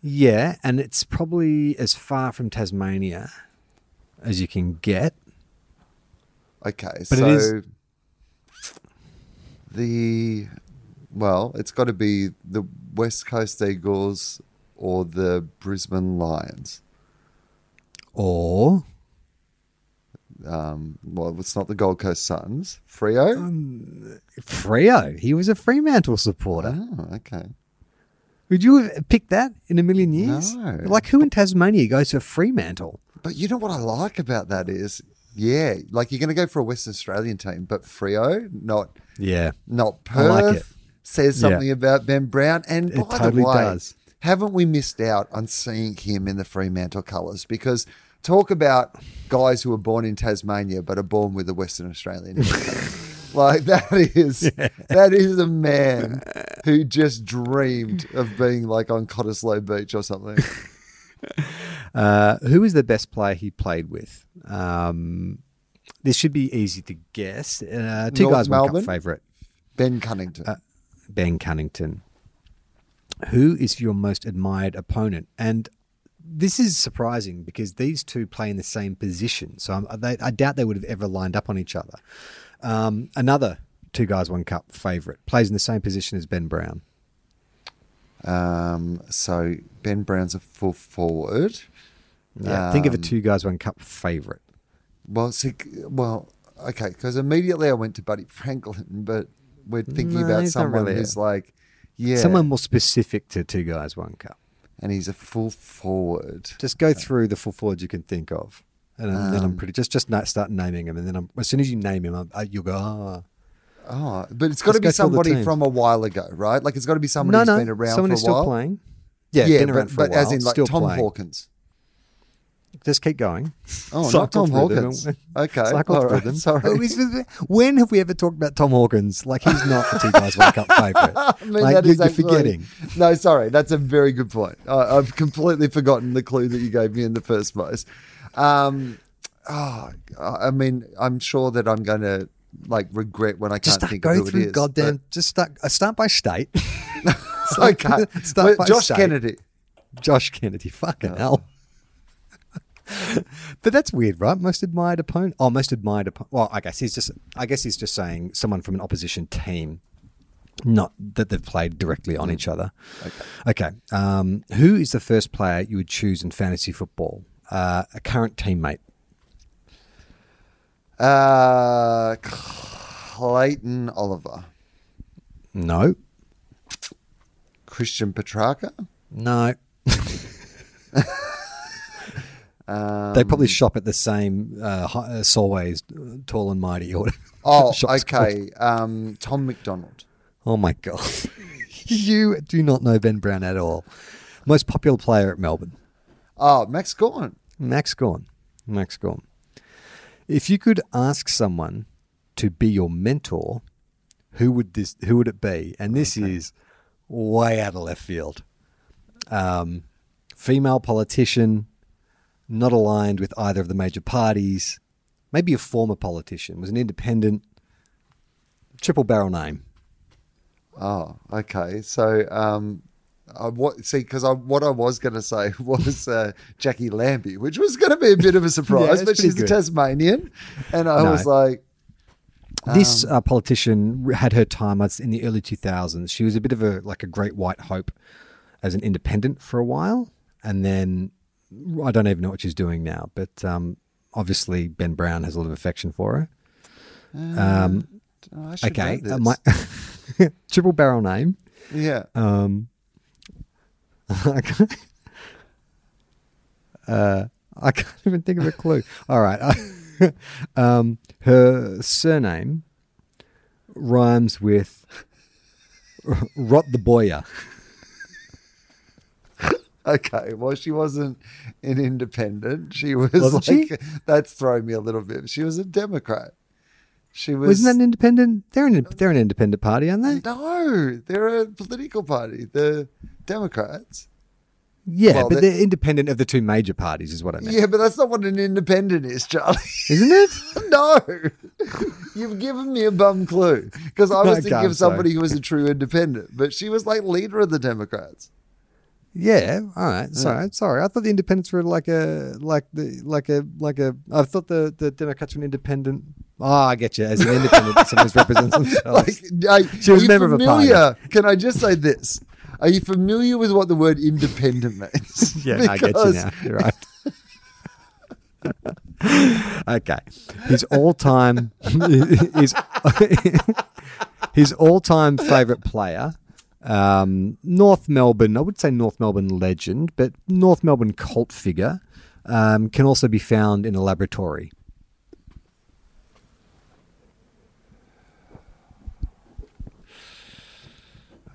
Yeah, and it's probably as far from Tasmania as you can get. Okay, But so it is- the well, it's got to be the West Coast Eagles or the Brisbane Lions. Or Um, well, it's not the Gold Coast Suns. Frio. Um, Freo. He was a Fremantle supporter. oh, okay. Would you have picked that in a million years? No. Like who in Tasmania goes for Fremantle? But you know what I like about that is, yeah, like you're going to go for a Western Australian team, but Frio, not Yeah. not I Perth, like it. says Yeah. something about Ben Brown. And It by totally the way, does. haven't we missed out on seeing him in the Fremantle colours? Because talk about guys who are born in Tasmania but are born with a Western Australian. like that is that is a man who just dreamed of being like on Cottesloe Beach or something. Uh, who was the best player he played with? Um, this should be easy to guess. Uh, two North guys, one Melbourne? cup favourite. Ben Cunnington. Uh, Ben Cunnington. Who is your most admired opponent? And this is surprising because these two play in the same position. So I'm, they, I doubt they would have ever lined up on each other. Um, another two guys, one cup favourite plays in the same position as Ben Brown. Um, so Ben Brown's a full forward. Yeah, think of a Um, two guys, one cup favourite. Well, see, well, okay, because immediately I went to Buddy Franklin, but we're thinking No, about someone really who's a- like, yeah, Someone more specific to two guys, one cup. And he's a full forward. Just go through the full forwards you can think of, and then then I'm Um, pretty. Just just start naming them, and then I'm, as soon as you name him, I'm, uh, you'll go. Oh, Oh, but it's got to be go through the somebody from a while ago, right? Like it's got to be somebody no, who's no, been around someone for a who's still playing. Yeah, yeah, been around but, for but a while, as in like still Tom playing. Hawkins. Just keep going. Oh, Cycle not Tom them. Hawkins. Okay, Cycle all through right, them. Sorry. Oh, when have we ever talked about Tom Hawkins? Like he's not the two guys one cup favourite. I mean, like that you, is you're actually- forgetting. No, sorry, that's a very good point. I, I've completely forgotten the clue that you gave me in the first place. Um, oh, I mean, I'm sure that I'm going to like regret when I Just can't start, think go of who it through is. goddamn. Just start. Uh, start by state. Start- okay, start by Josh state. Kennedy. Josh Kennedy. Fucking hell. but that's weird, right? Most admired opponent. Oh, most admired opponent. Well, I guess he's just. I guess he's just saying someone from an opposition team, not that they've played directly on each other. Okay. Okay. Um, who is the first player you would choose in fantasy football? Uh, a current teammate. Uh, Clayton Oliver, No. Christian Petracca. No. Um, They probably shop at the same uh, uh, Solways, uh, tall and mighty. Or whatever Oh, okay. Um, Tom McDonald. Oh my god. you do not know Ben Brown at all. Most popular player at Melbourne. Oh, Max Gawn. Max Gawn. Max Gawn. If you could ask someone to be your mentor, who would this who would it be? And this is way out of left field. Um, female politician, not aligned with either of the major parties, maybe a former politician, was an independent, triple barrel name. Oh, okay. So, um, I, what see because I, what I was going to say was uh, Jacqui Lambie, which was going to be a bit of a surprise, it's but she's pretty a. Tasmanian, and I No. was like, This Um, uh, politician had her time in the early 2000s. She was a bit of a like a great white hope as an independent for a while, and then I don't even know what she's doing now. But um, obviously, Ben Brown has a lot of affection for her. Um, oh, I okay, uh, my triple barrel name. yeah. Um, uh, I can't even think of a clue. All right. um, her surname rhymes with Rot the Boyer. Okay, well, she wasn't an independent. She was Wasn't she? like, that's throwing me a little bit. She was a Democrat. She was. Wasn't that an independent? They're an, they're an independent party, aren't they? No, they're a political party. The Democrats. Yeah, Well, but they- they're independent of the two major parties, is what I mean. Yeah, but that's not what an independent is, Charlie. Isn't it? no, you've given me a bum clue because I was Okay, thinking of somebody who was a true independent, but she was like leader of the Democrats. Yeah, all right. Sorry, sorry. I thought the independents were like a like the like a like a. I thought the the Democrats were an independent. Oh, I get you. As an independent, someone who represents themselves. Like, I, She was a member of a party. familiar? Can I just say this? Are you familiar with what the word independent means? yeah, I get you now. You're right. okay, his all-time his his all-time favorite player. Um, North Melbourne, I would say North Melbourne legend, but North Melbourne cult figure um, can also be found in a laboratory.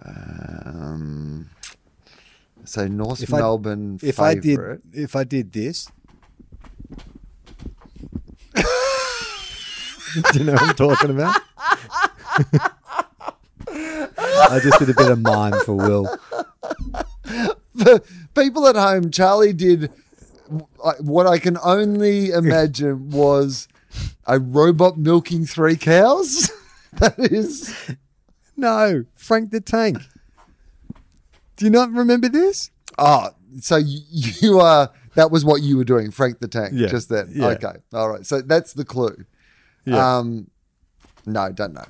Um, so North If I- Melbourne If I did, if I did this, do you know what I'm talking about? I just did a bit of mime for Wil. For people at home, Charlie did what I can only imagine was a robot milking three cows. that is. No, Frank the Tank. Do you not remember this? Oh, so you, you are. That was what you were doing, Frank the Tank, Yeah, just then. yeah. Okay, all right. So that's the clue. Yeah. Um, no, don't know.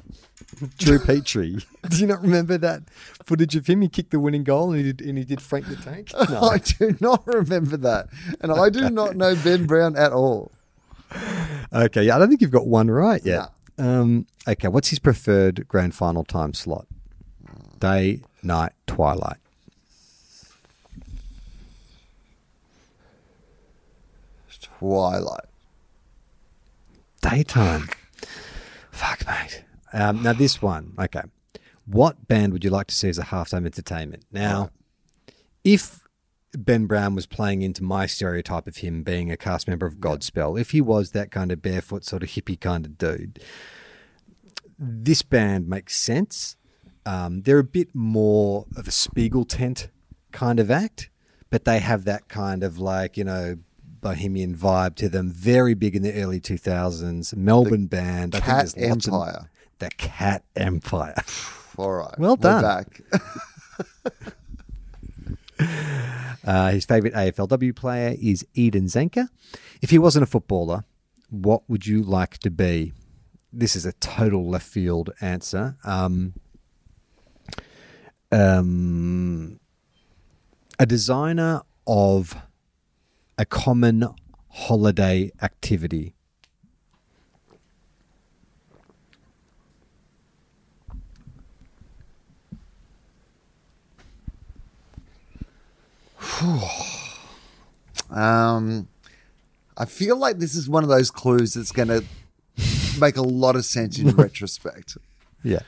Drew Petrie. Do you not remember that footage of him? He kicked the winning goal and he did, and he did Frank the Tank. No. I do not remember that, and I do not know Ben Brown at all. Okay, yeah, I don't think you've got one right yet. Um, okay, what's his preferred grand final time slot? Day, night, twilight. Twilight. Daytime. Fuck, mate. Um, now, this one, okay. What band would you like to see as a halftime entertainment? Now, if Ben Brown was playing into my stereotype of him being a cast member of Godspell, if he was that kind of barefoot, sort of hippie kind of dude, this band makes sense. Um, they're a bit more of a Spiegel tent kind of act, but they have that kind of like, you know, bohemian vibe to them. Very big in the early 2000s. Melbourne band. I Cat think there's lots of- Empire. The Cat Empire. All right. Well done. back. Uh, his favourite AFLW player is Eden Zanker. If he wasn't a footballer, what would you like to be? This is a total left field answer. Um, um, a designer of a common holiday activity. Um, I feel like this is one of those clues that's going to make a lot of sense in retrospect. Yeah.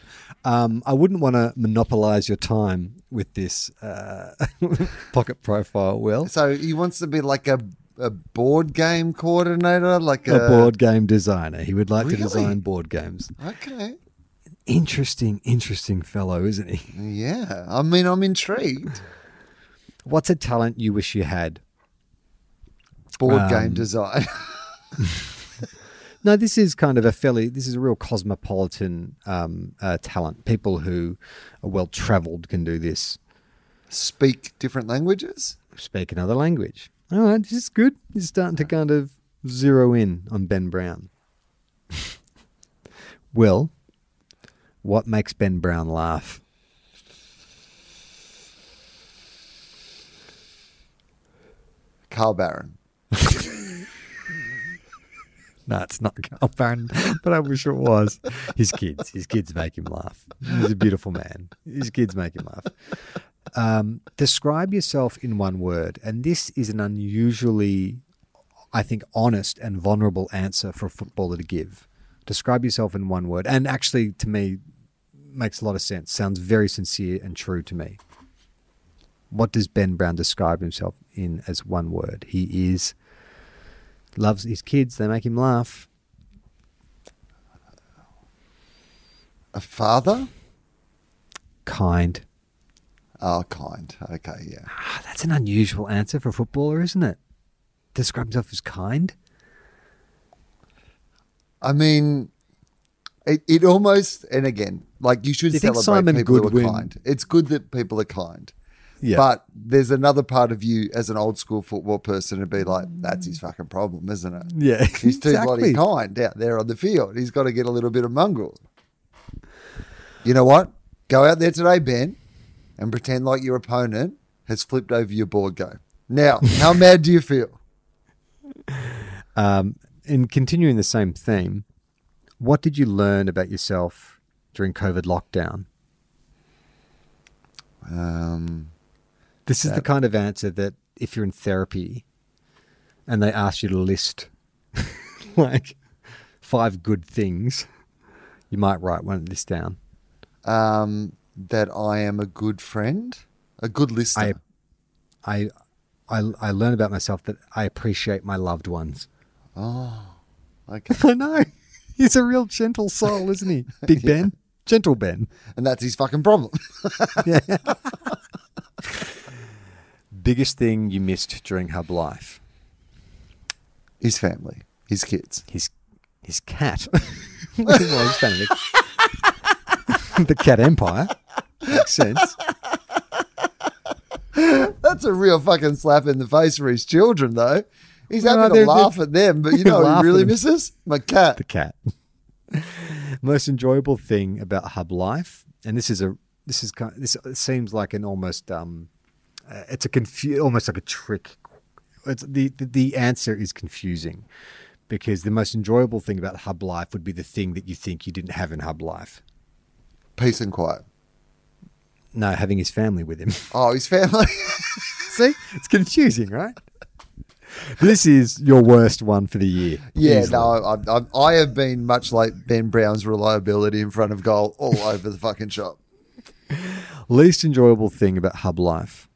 Um, I wouldn't want to monopolize your time with this uh, pocket profile, Wil. So he wants to be like a, a board game coordinator, like A a, board game designer. He would like Really? to design board games. Okay. Interesting, interesting fellow, isn't he? Yeah. I mean, I'm intrigued. What's a talent you wish you had? Board Um, game design. No, this is kind of a fairly, this is a real cosmopolitan um, uh, talent. People who are well traveled can do this. Speak different languages. Speak another language. All right, this is good. You're starting to kind of zero in on Ben Brown. Wil, what makes Ben Brown laugh? Carl Barron. No, it's not Carl Barron, but I wish it was. His kids, his kids make him laugh. He's a beautiful man. His kids make him laugh. Um, describe yourself in one word, and this is an unusually, I think, honest and vulnerable answer for a footballer to give. Describe yourself in one word, and actually, to me, makes a lot of sense. Sounds very sincere and true to me. What does Ben Brown describe himself in as one word? He is loves his kids. They make him laugh. A father? Kind. Oh, kind. Okay, yeah. Ah, that's an unusual answer for a footballer, isn't it? Describe himself as kind. I mean, it, it almost, and again, like you should Do you celebrate people who are kind. It's good that people are kind. Yeah. But there's another part of you as an old school football person to be like, that's his fucking problem, isn't it? Yeah, He's too bloody kind out there on the field. He's got to get a little bit of mongrel. You know what? Go out there today, Ben, and pretend like your opponent has flipped over your board game. Now, how mad do you feel? Um, and continuing the same theme, what did you learn about yourself during COVID lockdown? Um, This is the kind of answer that if you're in therapy and they ask you to list like five good things, you might write one of this down. um, that I am a good friend, a good listener. I, I, I, I learn about myself that I appreciate my loved ones. Oh, okay. I know. He's a real gentle soul, isn't he? Big Ben. Gentle Ben. And that's his fucking problem. Biggest thing you missed during Hub Life? his family, his kids. His his cat. well, his family. the cat empire. Makes sense. That's a real fucking slap in the face for his children, though. He's having they're- to laugh at them, but you know Laugh who at really misses? My cat. The cat. Most enjoyable thing about Hub Life, and this is a this is kind of, this seems like an almost um, uh, it's a confu- almost like a trick. It's the, the the answer is confusing because the most enjoyable thing about Hub Life would be the thing that you think you didn't have in Hub Life. Peace and quiet. No, having his family with him. Oh, his family. See, it's confusing, right? This is your worst one for the year. yeah, Easily. no, I, I, I have been much like Ben Brown's reliability in front of goal all over the fucking shop. Least enjoyable thing about Hub Life.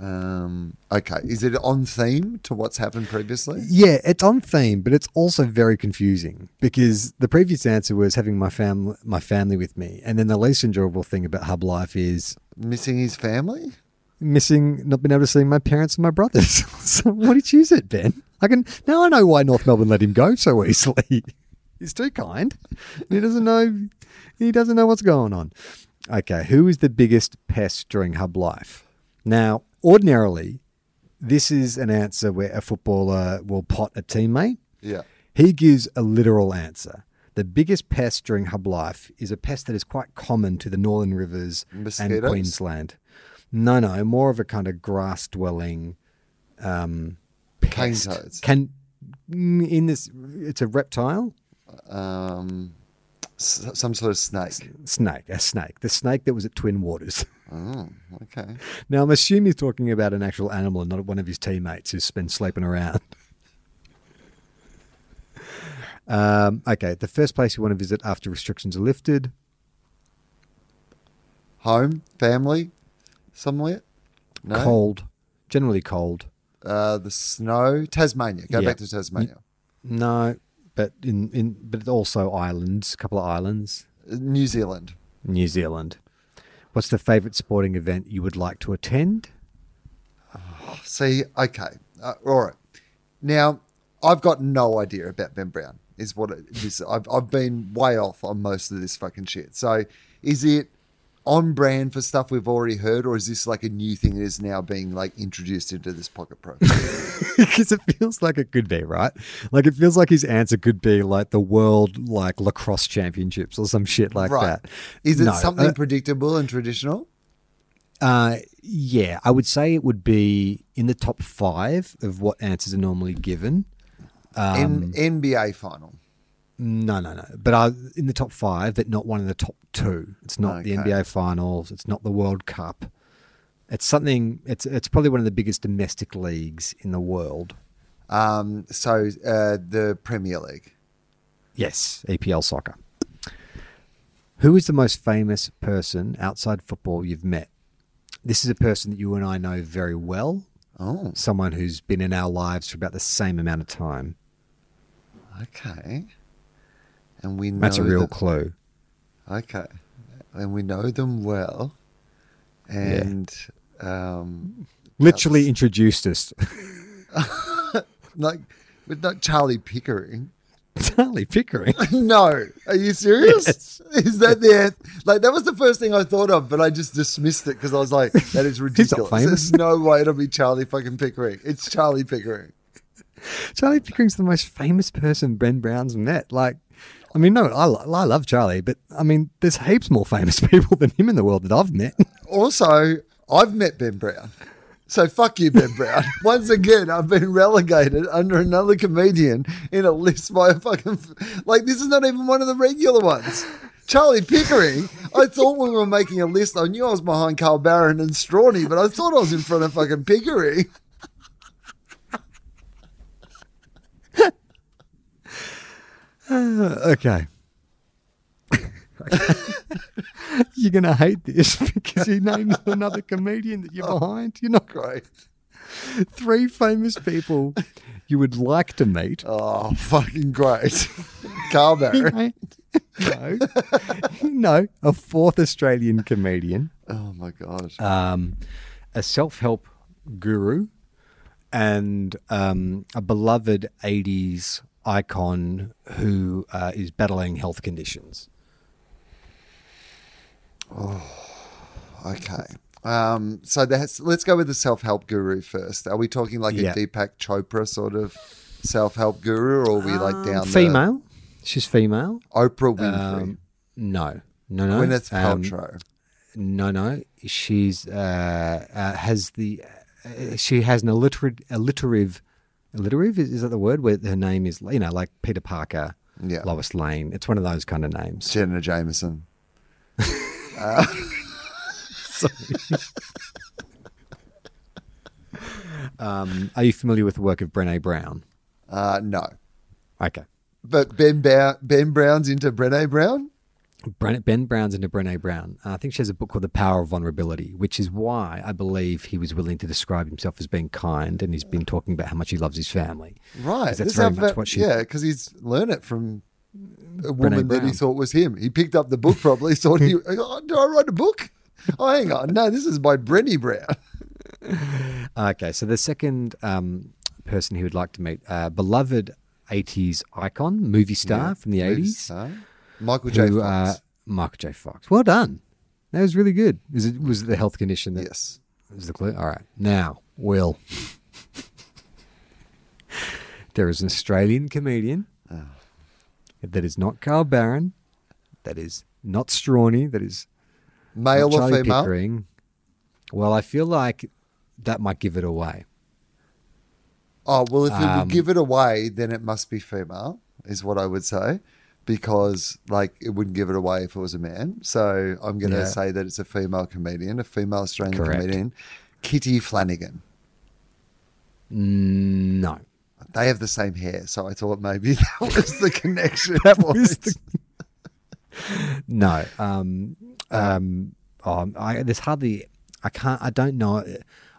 Um, okay, is it on theme to what's happened previously? Yeah, it's on theme, but it's also very confusing because the previous answer was having my family my family with me, and then the least enjoyable thing about Hub Life is Missing his family? missing not being able to see my parents and my brothers. so why did you choose it, Ben? I can now I know why North Melbourne let him go so easily. He's too kind. He doesn't know he doesn't know what's going on. Okay, who is the biggest pest during Hub Life? Now, ordinarily, this is an answer where a footballer will pot a teammate. Yeah. He gives a literal answer. The biggest pest during Hub Life is a pest that is quite common to the Northern Rivers and Queensland. No, no, more of a kind of grass dwelling um, Cane pest. toads. Can in this? It's a reptile. Um, S- some sort of snake. Snake, a snake. The snake that was at Twin Waters. Oh, okay. Now, I'm assuming he's talking about an actual animal and not one of his teammates who's been sleeping around. um, okay, the first place you want to visit after restrictions are lifted. Home, family, somewhere. No. Cold, generally cold. Uh, the snow, Tasmania. Go Yeah. back to Tasmania. No, but in, in but also islands, a couple of islands. Uh, New Zealand. New Zealand. What's the favourite sporting event you would like to attend? See, okay, uh, all right. Now, I've got no idea about Ben Brown. Is what it is. I've I've been way off on most of this fucking shit. So, is it on brand for stuff we've already heard, or is this like a new thing that is now being like introduced into this pocket program? because it feels like it could be right. Like it feels like his answer could be like the world like lacrosse championships or some shit like right? that. Is it No, something uh, predictable and traditional? Uh, yeah, I would say it would be in the top five of what answers are normally given. Um, N- NBA final. No, no, no. But uh, in the top five, but not one of the top two. It's not the NBA Finals. It's not the World Cup. It's something. It's it's probably one of the biggest domestic leagues in the world. Um, so uh, the Premier League. Yes, EPL soccer. Who is the most famous person outside football you've met? This is a person that you and I know very well. Oh, Someone who's been in our lives for about the same amount of time. okay. And we know That's a real that- clue. Okay. And we know them well. And um Literally that's- introduced us. like but not Charlie Pickering. Charlie Pickering. no. Are you serious? Yes. Is that the like that was the first thing I thought of, but I just dismissed it because I was like, that is ridiculous. There's no way it'll be Charlie fucking Pickering. It's Charlie Pickering. Charlie Pickering's the most famous person Ben Brown's met. Like, I mean, no, I, I love Charlie, but I mean, there's heaps more famous people than him in the world that I've met. Also, I've met Ben Brown. So fuck you, Ben Brown. Once again, I've been relegated under another comedian in a list by a fucking like this is not even one of the regular ones. Charlie Pickering. I thought we were making a list. I knew I was behind Carl Barron and Strawny, but I thought I was in front of fucking Pickering. Okay. you're gonna hate this because he names another comedian that you're behind. You're not Great. three famous people you would like to meet. Oh, fucking great. Carl Barron. no, no, a fourth Australian comedian, Oh my god. um, a self-help guru, and um, a beloved '80s icon who uh, is battling health conditions. Oh, Okay. Um, so that's, let's go with the self help guru first. Are we talking like Yeah. a Deepak Chopra sort of self help guru, or are we like down the female. She's female. Oprah Winfrey, Um, no, no, no. Gwyneth Um, Paltrow? no, no. She's uh, uh, has the uh, she has an alliterative alliterative alliterative is, is that the word where her name is you know like Peter Parker, Yeah. Lois Lane. It's one of those kind of names. Jenna Jameson. Um, are you familiar with the work of Brené Brown? Uh, no. Okay. But Ben, ba- ben Brown's into Brené Brown? Ben Brown's into Brené Brown. Uh, I think she has a book called The Power of Vulnerability, which is why I believe he was willing to describe himself as being kind, and he's been talking about how much he loves his family. Right. That's This very much what she. Yeah, because he's learned it from a woman that he thought was him. He picked up the book probably, thought he, oh, do I write a book? Oh, hang on. No, this is by Brenny Brown. Okay, so the second um, person he would like to meet, uh, beloved '80s icon, movie star Yeah, from the movie '80s, star. Michael J. who, Fox. uh, Michael J. Fox. Well done. That was really good. Is it was it the health condition that yes. was the clue? All right. Now, Wil. there is an Australian comedian that is not Carl Barron, that is not Strawny, that is Male not or Charlie female? Pickering. Well, I feel like that might give it away. Oh, well, if it Um, would give it away, then it must be female, is what I would say. Because like it wouldn't give it away if it was a man. So I'm going to Yeah. say that it's a female comedian, a female Australian Correct. comedian, Kitty Flanagan. Mm, no. They have the same hair, so I thought maybe that was the connection. That was the- No. Um, um, oh, I, there's hardly. I can't. I don't know.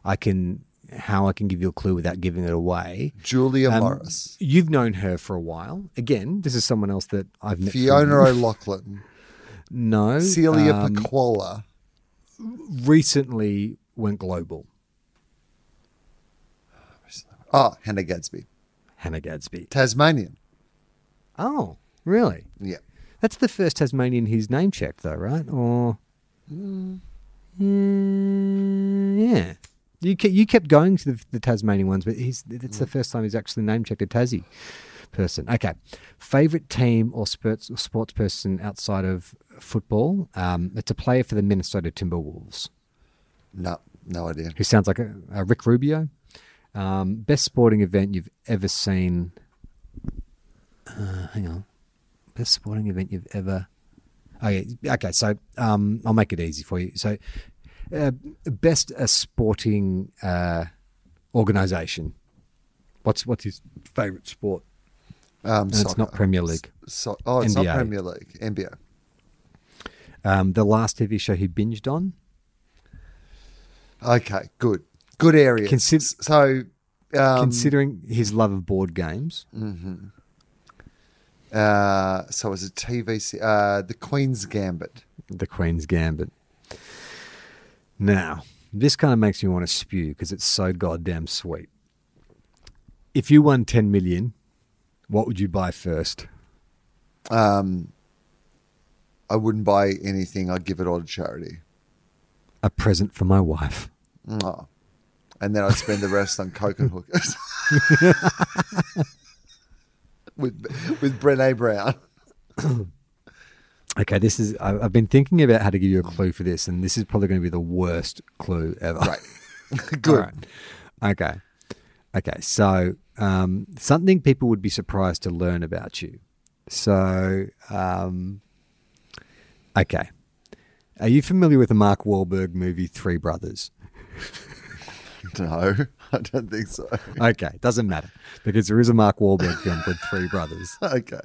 I can how I can give you a clue without giving it away. Julia Um, Morris, You've known her for a while. Again, this is someone else that I've met. Fiona O'Loughlin, No. Celia um, Pacquola, recently went global. oh Hannah Gadsby, Hannah Gadsby. Tasmanian. Oh, really? Yeah, That's the first Tasmanian who's name checked, though, right? Or Mm, yeah, you ke- you kept going to the, the Tasmanian ones, but he's it's the first time he's actually name checked a Tassie person. Okay, favorite team or sports sports person outside of football? Um, it's a player for the Minnesota Timberwolves no, no idea. who sounds like a, a Rick Rubio. Um, best sporting event you've ever seen? Uh, hang on. Best sporting event you've ever. Oh yeah. Okay. So um, I'll make it easy for you. So, uh, best uh, sporting uh, organization. What's what's his favorite sport? Um, it's not. Premier League. So, oh, it's not Premier League. NBA. Um, the last TV show he binged on. Okay, good, good area. So, um, Considering his love of board games, uh, so it's a TV. Uh, the Queen's Gambit. The Queen's Gambit. Now, this kind of makes me want to spew because it's so goddamn sweet. If you won 10 million, what would you buy first? Um, I wouldn't buy anything. I'd give it all to charity. A present for my wife. Oh. And then I'd spend the rest on coke and hookers. with with Brené Brown. Okay, this is. I- I've been thinking about how to give you a clue for this, and this is probably going to be the worst clue ever. Right. Good. right. Okay. Okay. So, um, something people would be surprised to learn about you. So, um, okay. Are you familiar with the Mark Wahlberg movie Three Brothers? No, I don't think so. Okay, doesn't matter because there is a Mark Wahlberg film called Three Brothers. Okay.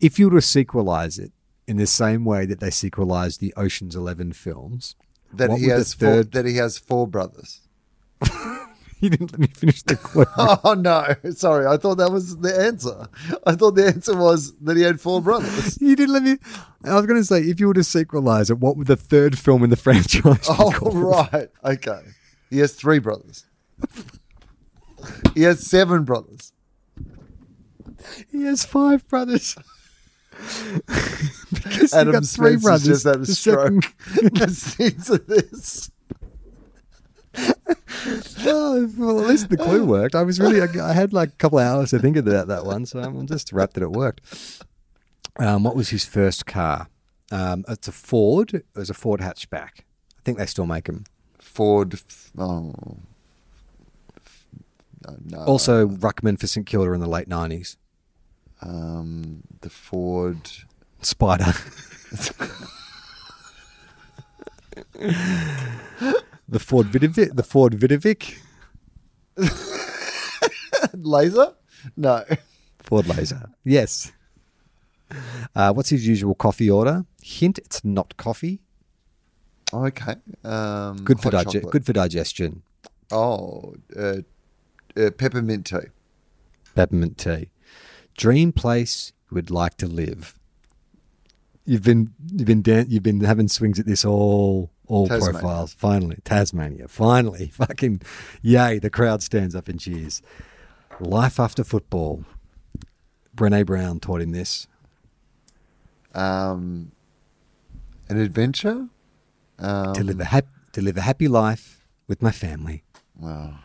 If you were to sequelize it in the same way that they sequelized the Ocean's Eleven films, That he would the has that he has four brothers. you didn't let me finish the clue. Oh no, sorry. I thought that was the answer. I thought the answer was that he had four brothers. You didn't let me. I was going to say, if you were to sequelize it, what would the third film in the franchise be Oh right, okay. He has three brothers. He has seven brothers. He has five brothers. because he Adam got three Spence brothers. has just had a The second- stroke listening to this. oh, well, at least the clue worked. I was really. I, I had like a couple of hours to think about that one, so I'm just wrapped that it worked. Um, what was his first car? Um, it's a Ford. It was a Ford hatchback. I think they still make them. Ford. Oh. No, no. Also, Ruckman for St Kilda in the late nineties. Um, the Ford. Spider. the Ford Vidovic. The Ford Vidovic. Laser? No. Ford Laser. Yes. Uh, what's his usual coffee order? Hint: It's not coffee. Okay. Um, Good for chocolate. Good for digestion. Oh, uh, uh, peppermint tea. Peppermint tea. Dream place you would like to live. You've been you've been dan- you've been having swings at this all all Tasmania. profiles. Finally, Tasmania. Finally, fucking yay! The crowd stands up and cheers. Life after football. Brené Brown taught him this. Um, an adventure. Um, to live a hap- to live a happy life with my family. Wow.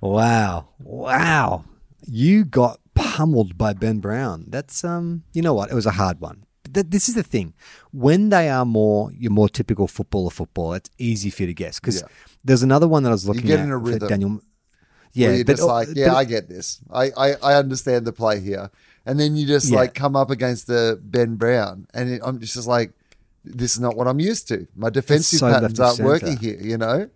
Wow. Wow. You got pummeled by Ben Brown. That's um you know what? It was a hard one. Th- this is the thing. When they are more your more typical footballer football, it's easy for you to guess. Because Yeah. there's another one that I was looking get at a rhythm. Daniel Yeah, Yeah, you're but, just like, yeah, but- I get this. I, I, I understand the play here. and then you just Yeah. like come up against the Ben Brown, and it, I'm just like, this is not what I'm used to. My defensive so patterns aren't working here. You know.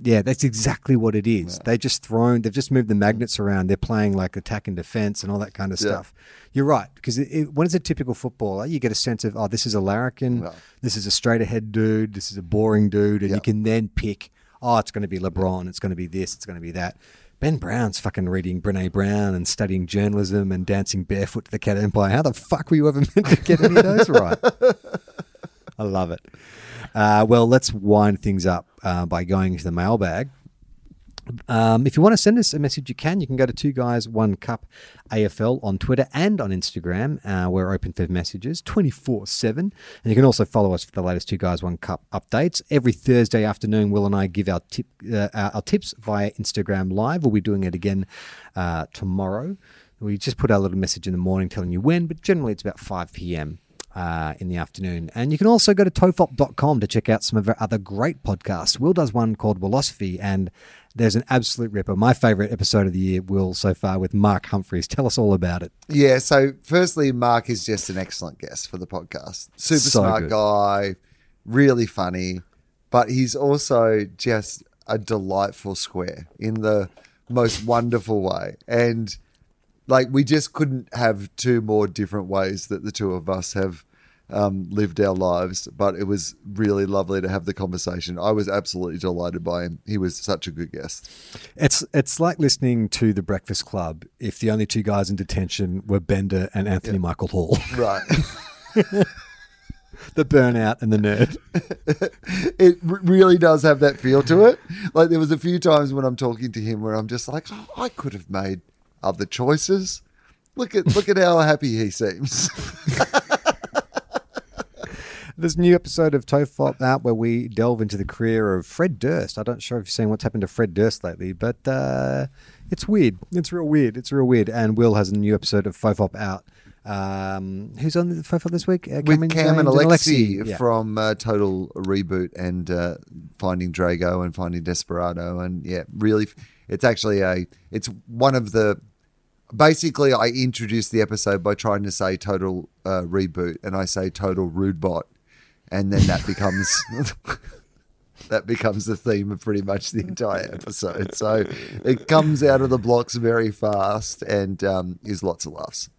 Yeah, that's exactly what it is. They just thrown, they've just moved the magnets around. They're playing like attack and defense and all that kind of Yeah. stuff. You're right because it, it, when it's a typical footballer, you get a sense of oh, this is a larrikin, Yeah. this is a straight ahead dude, this is a boring dude, and Yeah. you can then pick oh, it's going to be LeBron, it's going to be this, it's going to be that. Ben Brown's fucking reading Brené Brown and studying journalism and dancing barefoot to the Cat Empire. How the fuck were you ever meant to get any of those right? I love it. Uh, well, let's wind things up uh, by going to the mailbag. Um, if you want to send us a message, you can. You can go to Two Guys One Cup AFL on Twitter and on Instagram. Uh, we're open for messages twenty four seven, and you can also follow us for the latest Two Guys One Cup updates. Every Thursday afternoon, Wil and I give our tip uh, our tips via Instagram Live. We'll be doing it again uh, tomorrow. We just put our little message in the morning telling you when, but generally it's about five p.m uh, in the afternoon. And you can also go to tofop.com to check out some of our other great podcasts. Wil does one called Wilosophy, and there's an absolute ripper. My favorite episode of the year, Wil, so far with Mark Humphreys. Tell us all about it. Yeah, so firstly, Mark is just an excellent guest for the podcast. Super So smart good. guy, really funny, but he's also just a delightful square in the most wonderful way. And like, we just couldn't have two more different ways that the two of us have um, lived our lives. But it was really lovely to have the conversation. I was absolutely delighted by him. He was such a good guest. It's it's like listening to The Breakfast Club if the only two guys in detention were Bender and Anthony Michael Hall. Right. the burnout and the nerd. it really does have that feel to it. Like there was a few times when I'm talking to him where I'm just like, oh, I could have made other choices. Look at look at how happy he seems. There's a new episode of Tofop out where we delve into the career of Fred Durst. I don't sure if you've seen what's happened to Fred Durst lately, but uh, it's weird. It's real weird. It's real weird. And Wil has a new episode of Fofop out. Um, who's on the Fofop this week? Uh, With Cam and James Alexi Yeah. from uh, Total Reboot and uh, Finding Drago and Finding Desperado, and yeah, really, it's actually a it's one of the. Basically, I introduce the episode by trying to say Total uh, Reboot, and I say Total Rude Bot, and then that becomes. That becomes the theme of pretty much the entire episode. So it comes out of the blocks very fast and um, is lots of laughs.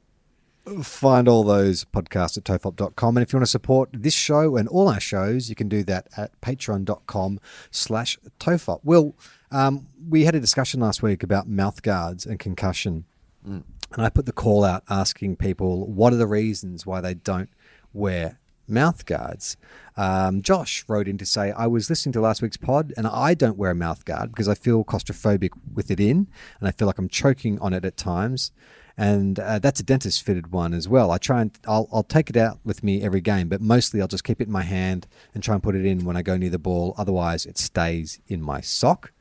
Find all those podcasts at tofop.com. And if you want to support this show and all our shows, you can do that at patreon.com slash tofop. Wil, um, we had a discussion last week about mouth guards and concussion. And I put the call out asking people what are the reasons why they don't wear mouth guards. Um, Josh wrote in to say, I was listening to last week's pod and I don't wear a mouth guard because I feel claustrophobic with it in and I feel like I'm choking on it at times. And uh, that's a dentist fitted one as well. I try and I'll, I'll take it out with me every game, but mostly I'll just keep it in my hand and try and put it in when I go near the ball. Otherwise, it stays in my sock.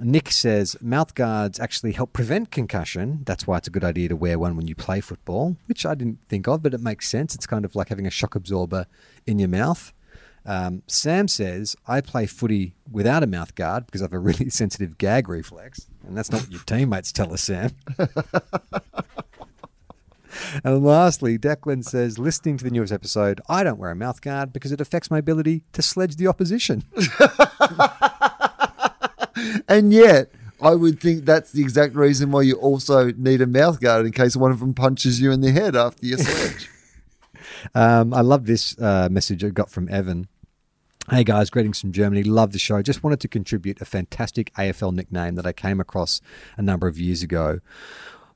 Nick says mouth guards actually help prevent concussion. That's why it's a good idea to wear one when you play football, which I didn't think of, but it makes sense. It's kind of like having a shock absorber in your mouth. Um, Sam says, I play footy without a mouth guard because I have a really sensitive gag reflex. And that's not what your teammates tell us, Sam. and lastly, Declan says, listening to the newest episode, I don't wear a mouth guard because it affects my ability to sledge the opposition. And yet, I would think that's the exact reason why you also need a mouth guard in case one of them punches you in the head after your sledge. Um, I love this uh, message I got from Evan. Hey guys, greetings from Germany. Love the show. Just wanted to contribute a fantastic AFL nickname that I came across a number of years ago.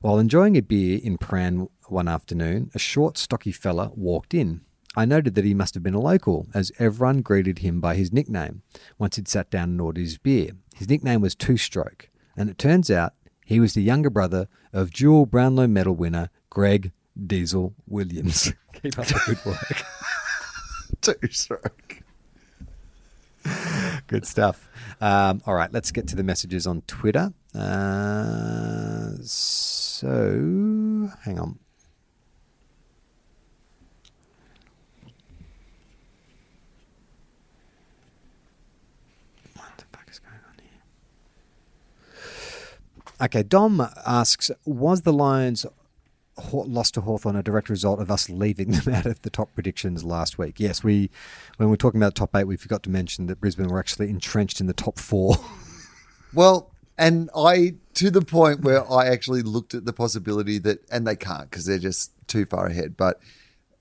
While enjoying a beer in Prahran one afternoon, a short, stocky fella walked in. I noted that he must have been a local, as everyone greeted him by his nickname once he'd sat down and ordered his beer. His nickname was Two Stroke, and it turns out he was the younger brother of dual Brownlow medal winner Greg Diesel Williams. Keep up the good work. Two stroke. Good stuff. Um, all right, let's get to the messages on Twitter. Uh, so, hang on. What the fuck is going on here? Okay, Dom asks Was the Lions lost to Hawthorn a direct result of us leaving them out of the top predictions last week. Yes, we when we are talking about the top eight, we forgot to mention that Brisbane were actually entrenched in the top four. Well, and I to the point where I actually looked at the possibility that, and they can't because they're just too far ahead. But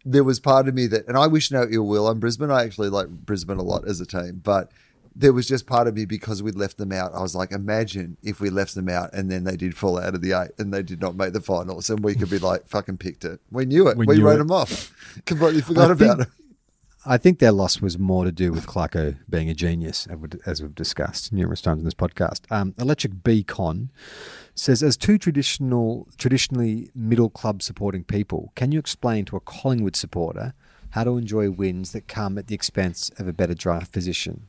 there was part of me that, and I wish no ill will on Brisbane. I actually like Brisbane a lot as a team, but there was just part of me because we'd left them out. I was like, imagine if we left them out and then they did fall out of the eight and they did not make the finals, and we could be like, fucking picked it. We knew it. We We, knew wrote it. them off. Completely forgot I about think- it. I think their loss was more to do with Clarko being a genius, as we- as we've discussed numerous times in this podcast. Um, Electric Beacon says, as two traditional, traditionally middle club supporting people, can you explain to a Collingwood supporter how to enjoy wins that come at the expense of a better draft position?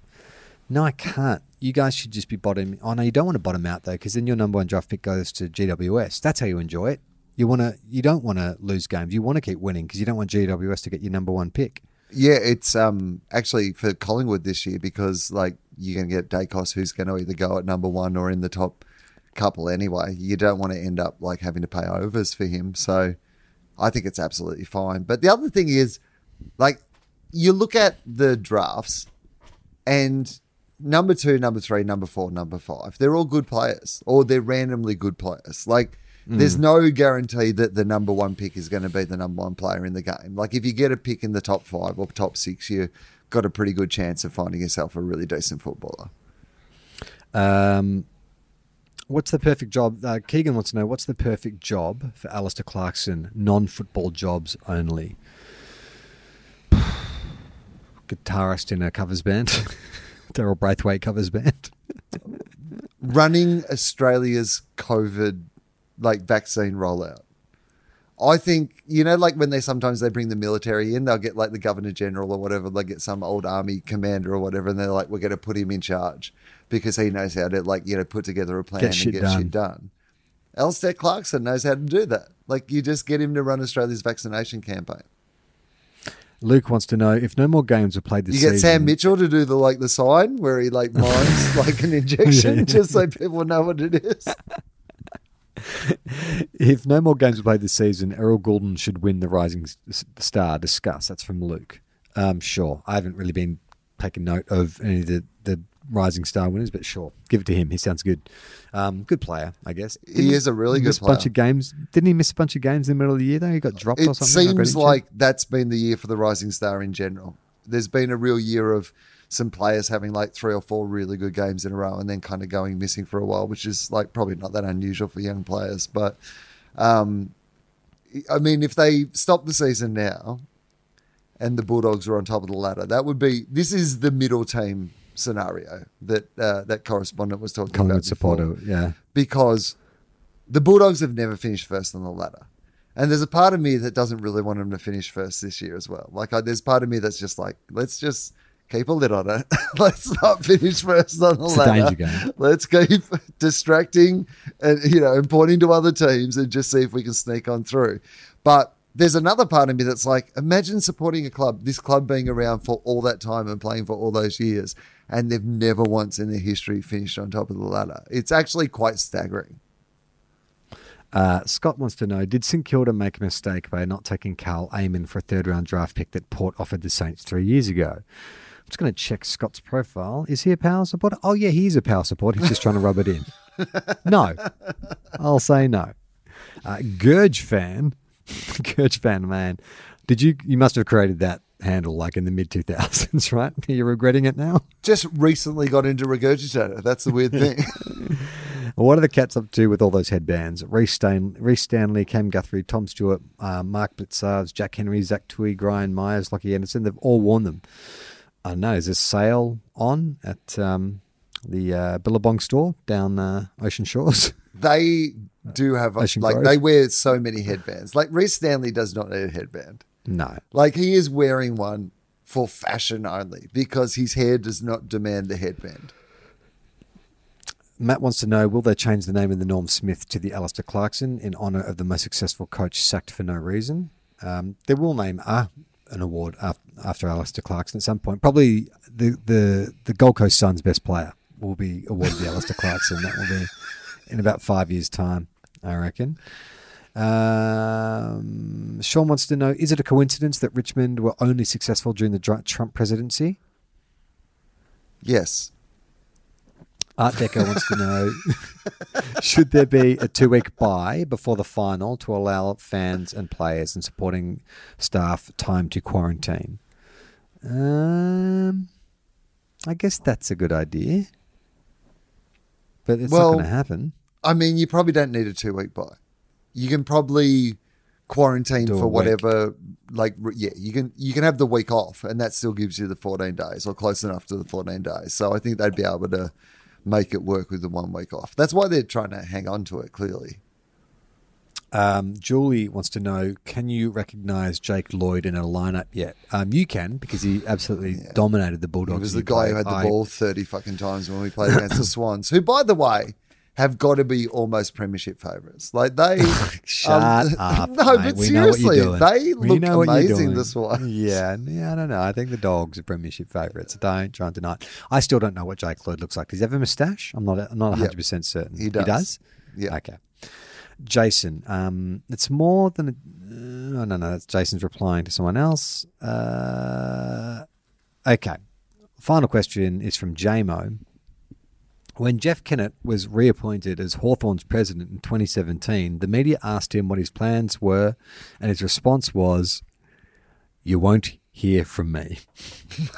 No, I can't. You guys should just be bottom. Oh no, you don't want to bottom out though, because then your number one draft pick goes to GWS. That's how you enjoy it. You want to. You don't want to lose games. You want to keep winning because you don't want GWS to get your number one pick. Yeah, it's um actually for Collingwood this year because like you're going to get Daicos who's going to either go at number one or in the top couple anyway. You don't want to end up like having to pay overs for him. So I think it's absolutely fine. But the other thing is, like, you look at the drafts and number two, number three, number four, number five, they're all good players or they're randomly good players. Like, there's no guarantee that the number one pick is going to be the number one player in the game. Like, if you get a pick in the top five or top six, you've got a pretty good chance of finding yourself a really decent footballer. Um, what's the perfect job? Uh, Keegan wants to know what's the perfect job for Alistair Clarkson, non football jobs only? Guitarist in a covers band, Daryl Braithwaite covers band. running Australia's COVID like vaccine rollout. I think you know, like when they sometimes they bring the military in, they'll get like the governor general or whatever. They get some old army commander or whatever, and they're like, "We're going to put him in charge because he knows how to like you know put together a plan Get and get done. shit done." Alistair Clarkson knows how to do that. Like you just get him to run Australia's vaccination campaign. Luke wants to know if no more games are played this season. You get. Sam Mitchell to do the like the sign where he like mines like an injection, Yeah. just so people know what it is. If no more games are played this season, Errol Gulden should win the Rising Star. Discuss. That's from Luke. Um, sure. I haven't really been taking note of any of the Rising Star winners, but sure, give it to him. He sounds good. Um, good player, I guess. He is a really good a bunch of games. Didn't he miss a bunch of games in the middle of the year though? He got dropped or it something. I read seems like that's been the year for the Rising Star in general. There's been a real year of some players having like three or four really good games in a row and then kind of going missing for a while, which is like probably not that unusual for young players. But um, I mean, if they stop the season now and the Bulldogs are on top of the ladder, that would be this is the middle team scenario that uh, that correspondent was talking Collingwood about before supporter. Yeah. because the Bulldogs have never finished first on the ladder. And there's a part of me that doesn't really want them to finish first this year as well. Like, I, there's part of me that's just like, let's just keep a lid on it. let's not finish first on the It's a ladder. danger game. Let's keep distracting and you know and pointing to other teams and just see if we can sneak on through. But there's another part of me that's like, imagine supporting a club, this club being around for all that time and playing for all those years, and they've never once in their history finished on top of the ladder. It's actually quite staggering. Uh, Scott wants to know: Did St Kilda make a mistake by not taking Karl Amon for a third-round draft pick that Port offered the Saints three years ago? I'm just going to check Scott's profile. Is he a power supporter? Oh yeah, he is a power supporter. He's just trying to rub it in. No, I'll say no. Uh, Gurge fan, Fan, man. Did you? You must have created that handle like in the mid 2000s, right? You're regretting it now? Just recently got into regurgitator. That's the weird thing. What are the cats up to with all those headbands? Rhys, Stan- Rhys Stanley, Cam Guthrie, Tom Stewart, uh, Mark Blicavs, Jack Henry, Zach Tuohy, Brian Myers, Lachie Henderson. They've all worn them. I don't know. Is this sale on at um, the uh, Billabong store down uh, Ocean Shores? they do have Ocean like Grove. they wear so many headbands. Like Rhys Stanley does not need a headband. no. Like he is wearing one for fashion only because his hair does not demand the headband. Matt wants to know Will they change the name of the Norm Smith to the Alistair Clarkson in honour of the most successful coach sacked for no reason? Um, they will name a, an award after, after Alistair Clarkson at some point. Probably the, the, the Gold Coast Suns' best player will be awarded the Alistair Clarkson. That will be in about five years' time, I reckon. Um, Sean wants to know: Is it a coincidence that Richmond were only successful during the Trump presidency? Yes. Art Deco wants to know: Should there be a two-week bye before the final to allow fans and players and supporting staff time to quarantine? Um, I guess that's a good idea, but it's Well- not going to happen. I mean, you probably don't need a two week bye. You can probably quarantine Do for week. whatever. Like, yeah, you can you can have the week off, and that still gives you the fourteen days or close enough to the fourteen days. So I think they'd be able to make it work with the one week off. That's why they're trying to hang on to it. Clearly, Um, Julie wants to know: Can you recognise Jake Lloyd in a lineup yet? Um, you can because he absolutely dominated the Bulldogs. he was the guy who had the I- ball thirty fucking times when we played against the Swans, who, by the way. Have got to be almost premiership favourites. Like they, Shut um, up! no, mate. but We know what you're seriously, they We look know what you're amazing. This one, Yeah, yeah, I don't know. I think the Dogs are premiership favourites. Don't try and deny it. I still don't know what Jake Lloyd looks like. Does he have a moustache? I'm not. I'm not 100 percent certain. He does. He does. Yeah. Okay. Jason, um, it's more than a. Uh, no, no, that's Jason's replying to someone else. Uh, okay. Final question is from JMO. When Jeff Kennett was reappointed as Hawthorn's president in 2017, the media asked him what his plans were, and his response was, You won't hear from me.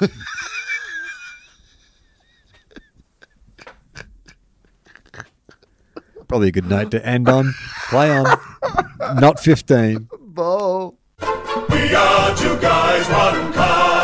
Probably a good note to end on. Play on. Not 15. Bo. We are two guys, one car.